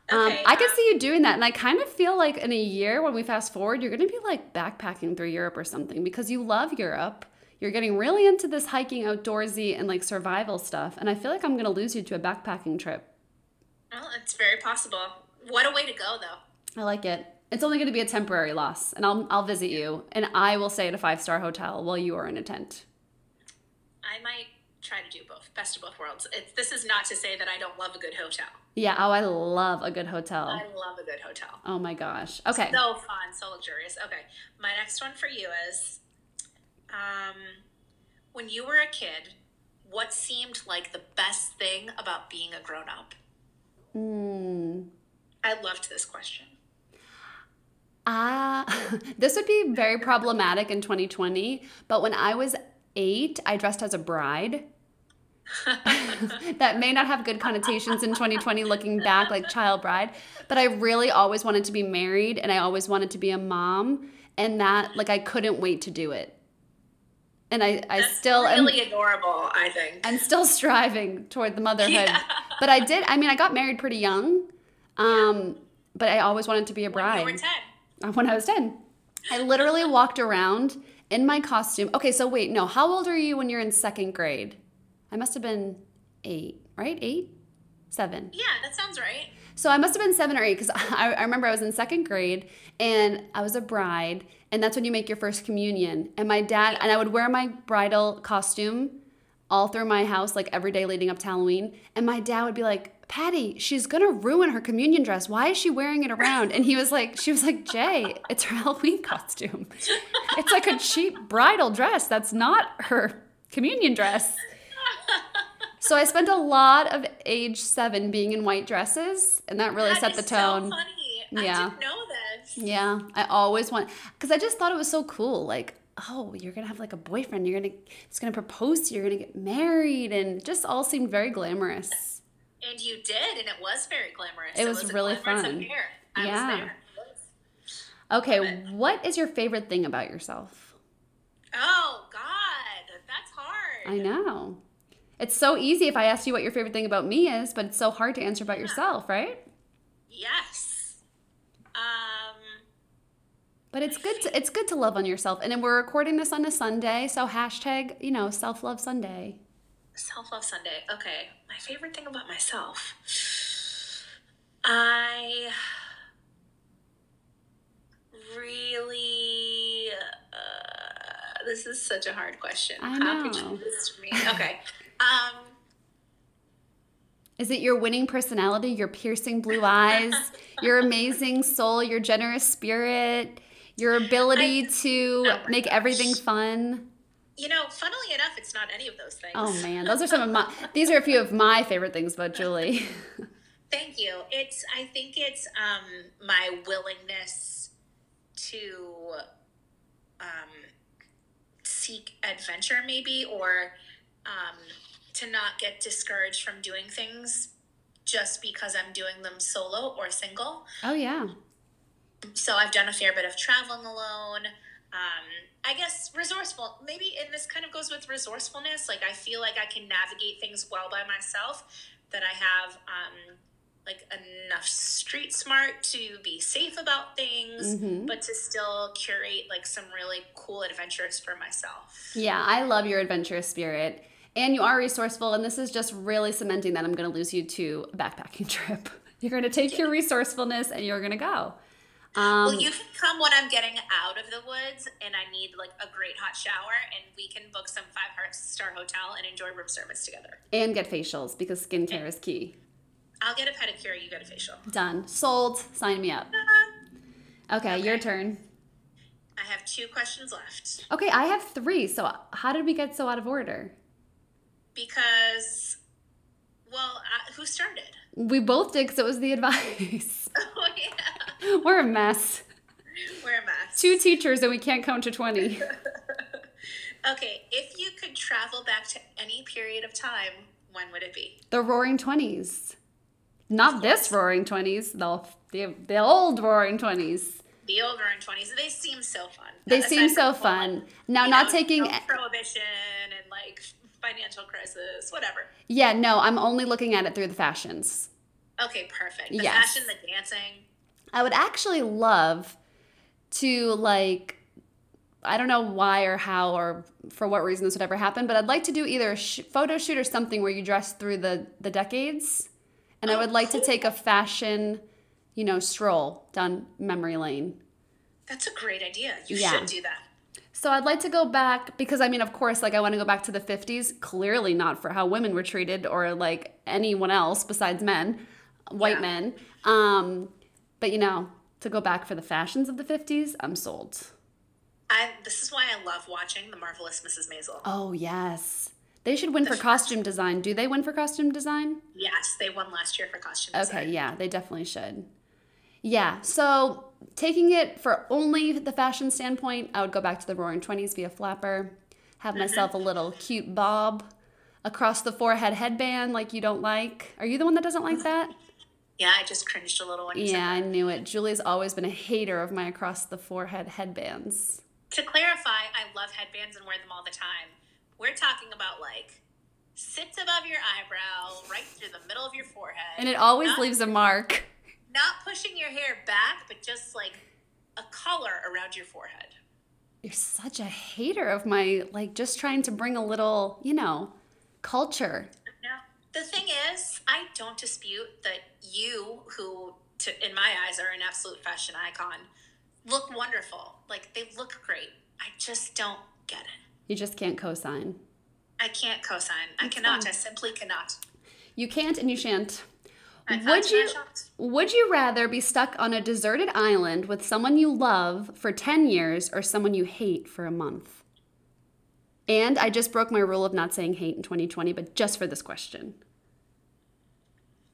Um, Okay, I can um, see you doing that, and I kind of feel like in a year, when we fast forward, you're going to be like backpacking through Europe or something because you love Europe. You're getting really into this hiking, outdoorsy, and like survival stuff, and I feel like I'm going to lose you to a backpacking trip. Well, it's very possible. What a way to go, though. I like it. It's only going to be a temporary loss, and I'll I'll visit you, and I will stay at a five star hotel while you are in a tent. I might try to do. Best of both worlds. It's, this is not to say that I don't love a good hotel. Yeah. Oh, I love a good hotel. I love a good hotel. Oh my gosh. Okay. So fun, so luxurious. Okay, my next one for you is um, when you were a kid, what seemed like the best thing about being a grown up? Hmm. I loved this question. Ah, this would be very problematic in 2020. But when I was eight, I dressed as a bride. that may not have good connotations in 2020 looking back, like child bride. But I really always wanted to be married and I always wanted to be a mom. And that, like, I couldn't wait to do it. And I, I That's still am. really adorable. I think. I'm still striving toward the motherhood. Yeah. But I did, I mean, I got married pretty young. Um, but I always wanted to be a bride You were ten. when I was 10. I literally walked around in my costume. Okay, so wait, no. How old are you when you're in second grade? I must have been eight, right? Eight? Seven. Yeah, that sounds right. So I must have been seven or eight because I, I remember I was in second grade and I was a bride, and that's when you make your first communion. And my dad, and I would wear my bridal costume all through my house, like every day leading up to Halloween. And my dad would be like, Patty, she's gonna ruin her communion dress. Why is she wearing it around? And he was like, she was like, Jay, it's her Halloween costume. It's like a cheap bridal dress. That's not her communion dress. So I spent a lot of age seven being in white dresses, and that really That set the so tone. funny. Yeah. I didn't know this. Yeah, I always want because I just thought it was so cool. Like, oh, you're gonna have like a boyfriend. You're gonna it's gonna propose to you. You're gonna get married, and just all seemed very glamorous. And you did, and it was very glamorous. It was a really fun. Yeah. was there. Okay, what is your favorite thing about yourself? Oh God, that's hard. I know. It's so easy if I ask you what your favorite thing about me is, but it's so hard to answer about yourself, right? Yes. Um. But it's good to it's good to love on yourself. And then we're recording this on a Sunday, so hashtag, you know, self love Sunday. Self love Sunday. Okay. My favorite thing about myself. I really. Uh, this is such a hard question. I How could know. you this to me? Okay. Um, Is it your winning personality, your piercing blue eyes, your amazing soul, your generous spirit, your ability to Oh make everything fun? you know, funnily enough, it's not any of those things. Oh man, those are some of my these are a few of my favorite things about Julie. Thank you. It's I think it's um my willingness to um seek adventure maybe or um to not get discouraged from doing things just because I'm doing them solo or single. Oh yeah. So I've done a fair bit of traveling alone. Um, I guess resourceful. Maybe, and this kind of goes with resourcefulness. Like I feel like I can navigate things well by myself. That I have um, like enough street smart to be safe about things, Mhm. but to still curate like some really cool adventures for myself. Yeah, I love your adventurous spirit. And you are resourceful, and this is just really cementing that I'm going to lose you to a backpacking trip. You're going to take your resourcefulness and you're going to go. Um, well, you can come when I'm getting out of the woods and I need like a great hot shower, and we can book some five star hotel and enjoy room service together. and get facials because skincare is key. I'll get a pedicure, you get a facial. Done. Sold. Sign me up. Okay, your turn. I have two questions left Okay, I have three. So, how did we get so out of order? Because, well, uh, who started? We both did because it was the advice. Oh, yeah. We're a mess. We're a mess. Two teachers and we can't count to 20. Okay, if you could travel back to any period of time, when would it be? The roaring 20s. Not this roaring 20s, the, the, the old roaring 20s. The old roaring 20s. They seem so fun. They seem so fun. Now, you not know, taking. no prohibition and like financial crisis, whatever. Yeah, no, I'm only looking at it through the fashions. Okay, perfect. The Yes. fashion, the dancing. I would actually love to like I don't know why or how or for what reason this would ever happen, but I'd like to do either a sh- photo shoot or something where you dress through the the decades, and I Oh, would like to take a fashion, you know, stroll down memory lane. That's a great idea. You Yeah. should do that. So I'd like to go back because I mean, of course, like I want to go back to the 50s, clearly not for how women were treated or like anyone else besides men, white Yeah. men. Um, but you know, to go back for the fashions of the 50s, I'm sold. I, this is why I love watching The Marvelous Mrs. Maisel. Oh, yes. They should win The for costume design. Do they win for costume design? Yes, they won last year for costume design. Okay, design. yeah, they definitely should. Yeah, so taking it for only the fashion standpoint, I would go back to the roaring 20s, be a flapper, have Mm-hmm. myself a little cute bob, across the forehead headband like you don't like. Are you the one that doesn't like that? Yeah, I just cringed a little when you Yeah, I knew it. Julie's always been a hater of my across the forehead headbands. To clarify, I love headbands and wear them all the time. We're talking about like sits above your eyebrow, right through the middle of your forehead. And it always not, leaves a mark. Not pushing your hair back, but just like a collar around your forehead. You're such a hater of my, like, just trying to bring a little, you know, culture. Now, the thing is, I don't dispute that you, who to, in my eyes are an absolute fashion icon, look wonderful. Like they look great. I just don't get it. You just can't co sign. I can't co-sign. I cannot. I simply cannot. You can't and you shan't. Would you-. Would you rather be stuck on a deserted island with someone you love for 10 years or someone you hate for a month? And I just broke my rule of not saying hate in 2020, but just for this question.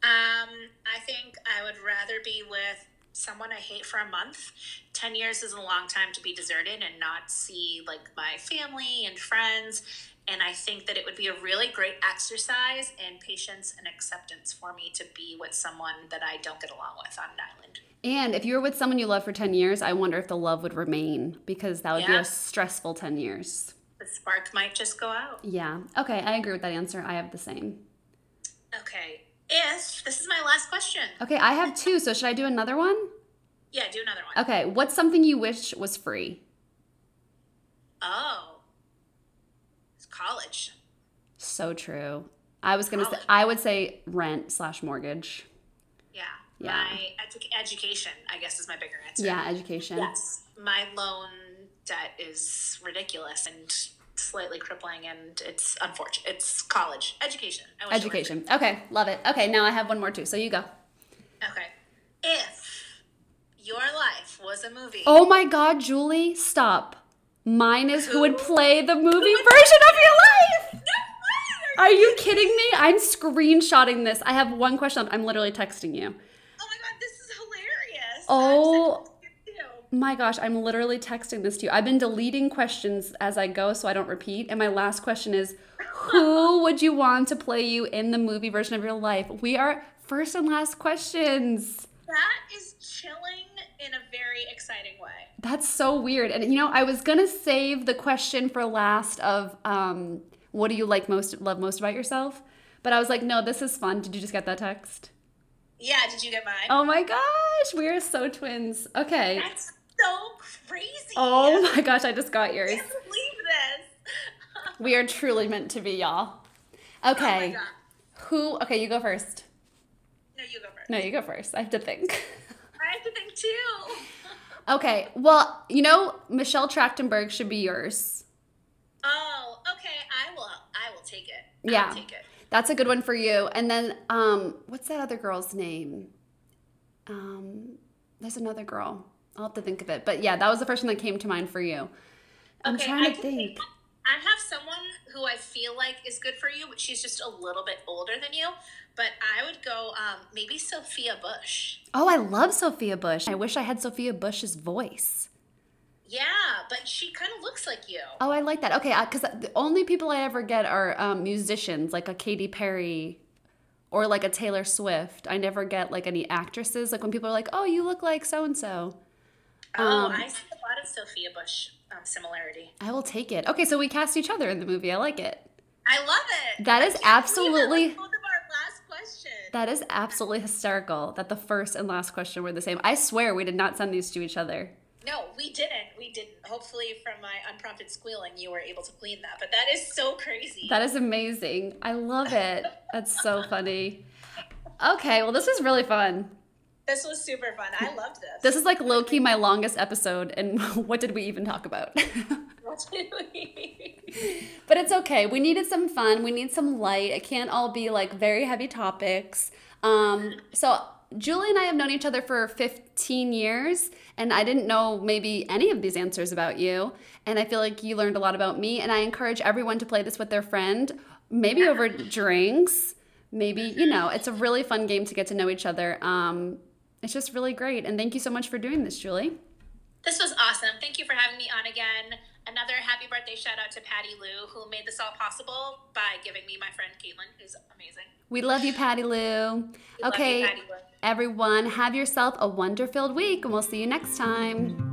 Um, I think I would rather be with someone I hate for a month. Ten years is a long time to be deserted and not see like my family and friends. And I think that it would be a really great exercise in patience and acceptance for me to be with someone that I don't get along with on an island. And if you were with someone you love for 10 years, I wonder if the love would remain because that would be a stressful 10 years. The spark might just go out. Yeah. Okay, I agree with that answer. I have the same. Okay. If this is my last question. Okay, I have two, so should I do another one? Yeah, do another one. Okay, what's something you wish was free? Oh. College. So true. I was gonna say I would say rent slash mortgage. Yeah. Yeah. My edu- education, I guess, is my bigger answer. Yeah, education. Yes. My loan debt is ridiculous and slightly crippling, and it's unfortunate. It's college. Education. I wish it were Education. Okay, love it. Okay, now I have one more too. So you go. Okay. If your life was a movie, Oh my god, Julie, stop. Mine is who would play the movie version of your life. Are you kidding me? I'm screenshotting this. I have one question. I'm literally texting you. Oh my god, this is hilarious. Oh. I'm such a kid too. My gosh, I'm literally texting this to you. I've been deleting questions as I go so I don't repeat. And my last question is Who would you want to play you in the movie version of your life? We are first and last questions. That is chilling in a very exciting way. That's so weird. And you know, I was gonna save the question for last of um, what do you like most, love most about yourself? But I was like, no, this is fun. Did you just get that text? Yeah, did you get mine? Oh my gosh, we are so twins. Okay. That's so crazy. Oh my gosh, I just got I yours. can't believe this. We are truly meant to be, y'all. Oh Okay. god. Who? Okay, you go first. No, you go first. No, you go first. I have to think. I have to think too. Okay. Well, you know, Michelle Trachtenberg should be yours. Oh, okay. I will. I will take it. I Yeah. take it. That's a good one for you. And then, um, what's that other girl's name? Um, there's another girl. I'll have to think of it. But yeah, that was the first one that came to mind for you. I'm Okay, trying to can think. I have someone who I feel like is good for you, but she's just a little bit older than you. But I would go um, maybe Sophia Bush. Oh, I love Sophia Bush. I wish I had Sophia Bush's voice. Yeah, but she kind of looks like you. Oh, I like that. Okay, because the only people I ever get are um, musicians, like a Katy Perry or like a Taylor Swift. I never get like any actresses. Like when people are like, "Oh, you look like so and so." Oh, Um, I see a lot of Sophia Bush um, similarity. I will take it. Okay, so we cast each other in the movie. I like it. I love it. That is I it. absolutely- Like both of our last question. That is absolutely hysterical that the first and last question were the same. I swear we did not send these to each other. No, we didn't. We didn't. Hopefully, from my unprompted squealing, you were able to glean that. But that is so crazy. That is amazing. I love it. That's so funny. Okay, well, this was really fun. This was super fun. I loved this. This is like low key my longest episode, and what did we even talk about? but it's okay. We needed some fun. We need some light. It can't all be like very heavy topics. Um, so Julie and I have known each other for 15 years, and I didn't know maybe any of these answers about you. And I feel like you learned a lot about me. And I encourage everyone to play this with their friend, maybe over drinks. Maybe, you know, it's a really fun game to get to know each other. Um, it's just really great. And thank you so much for doing this, Julie. This was awesome. Thank you for having me on again. Another happy birthday shout out to Patty Lou, who made this all possible by giving me my friend Caitlin, who's amazing. We love you, Patty Lou. We love you, Okay, Patty Lou. everyone, have yourself a wonder filled week, and we'll see you next time.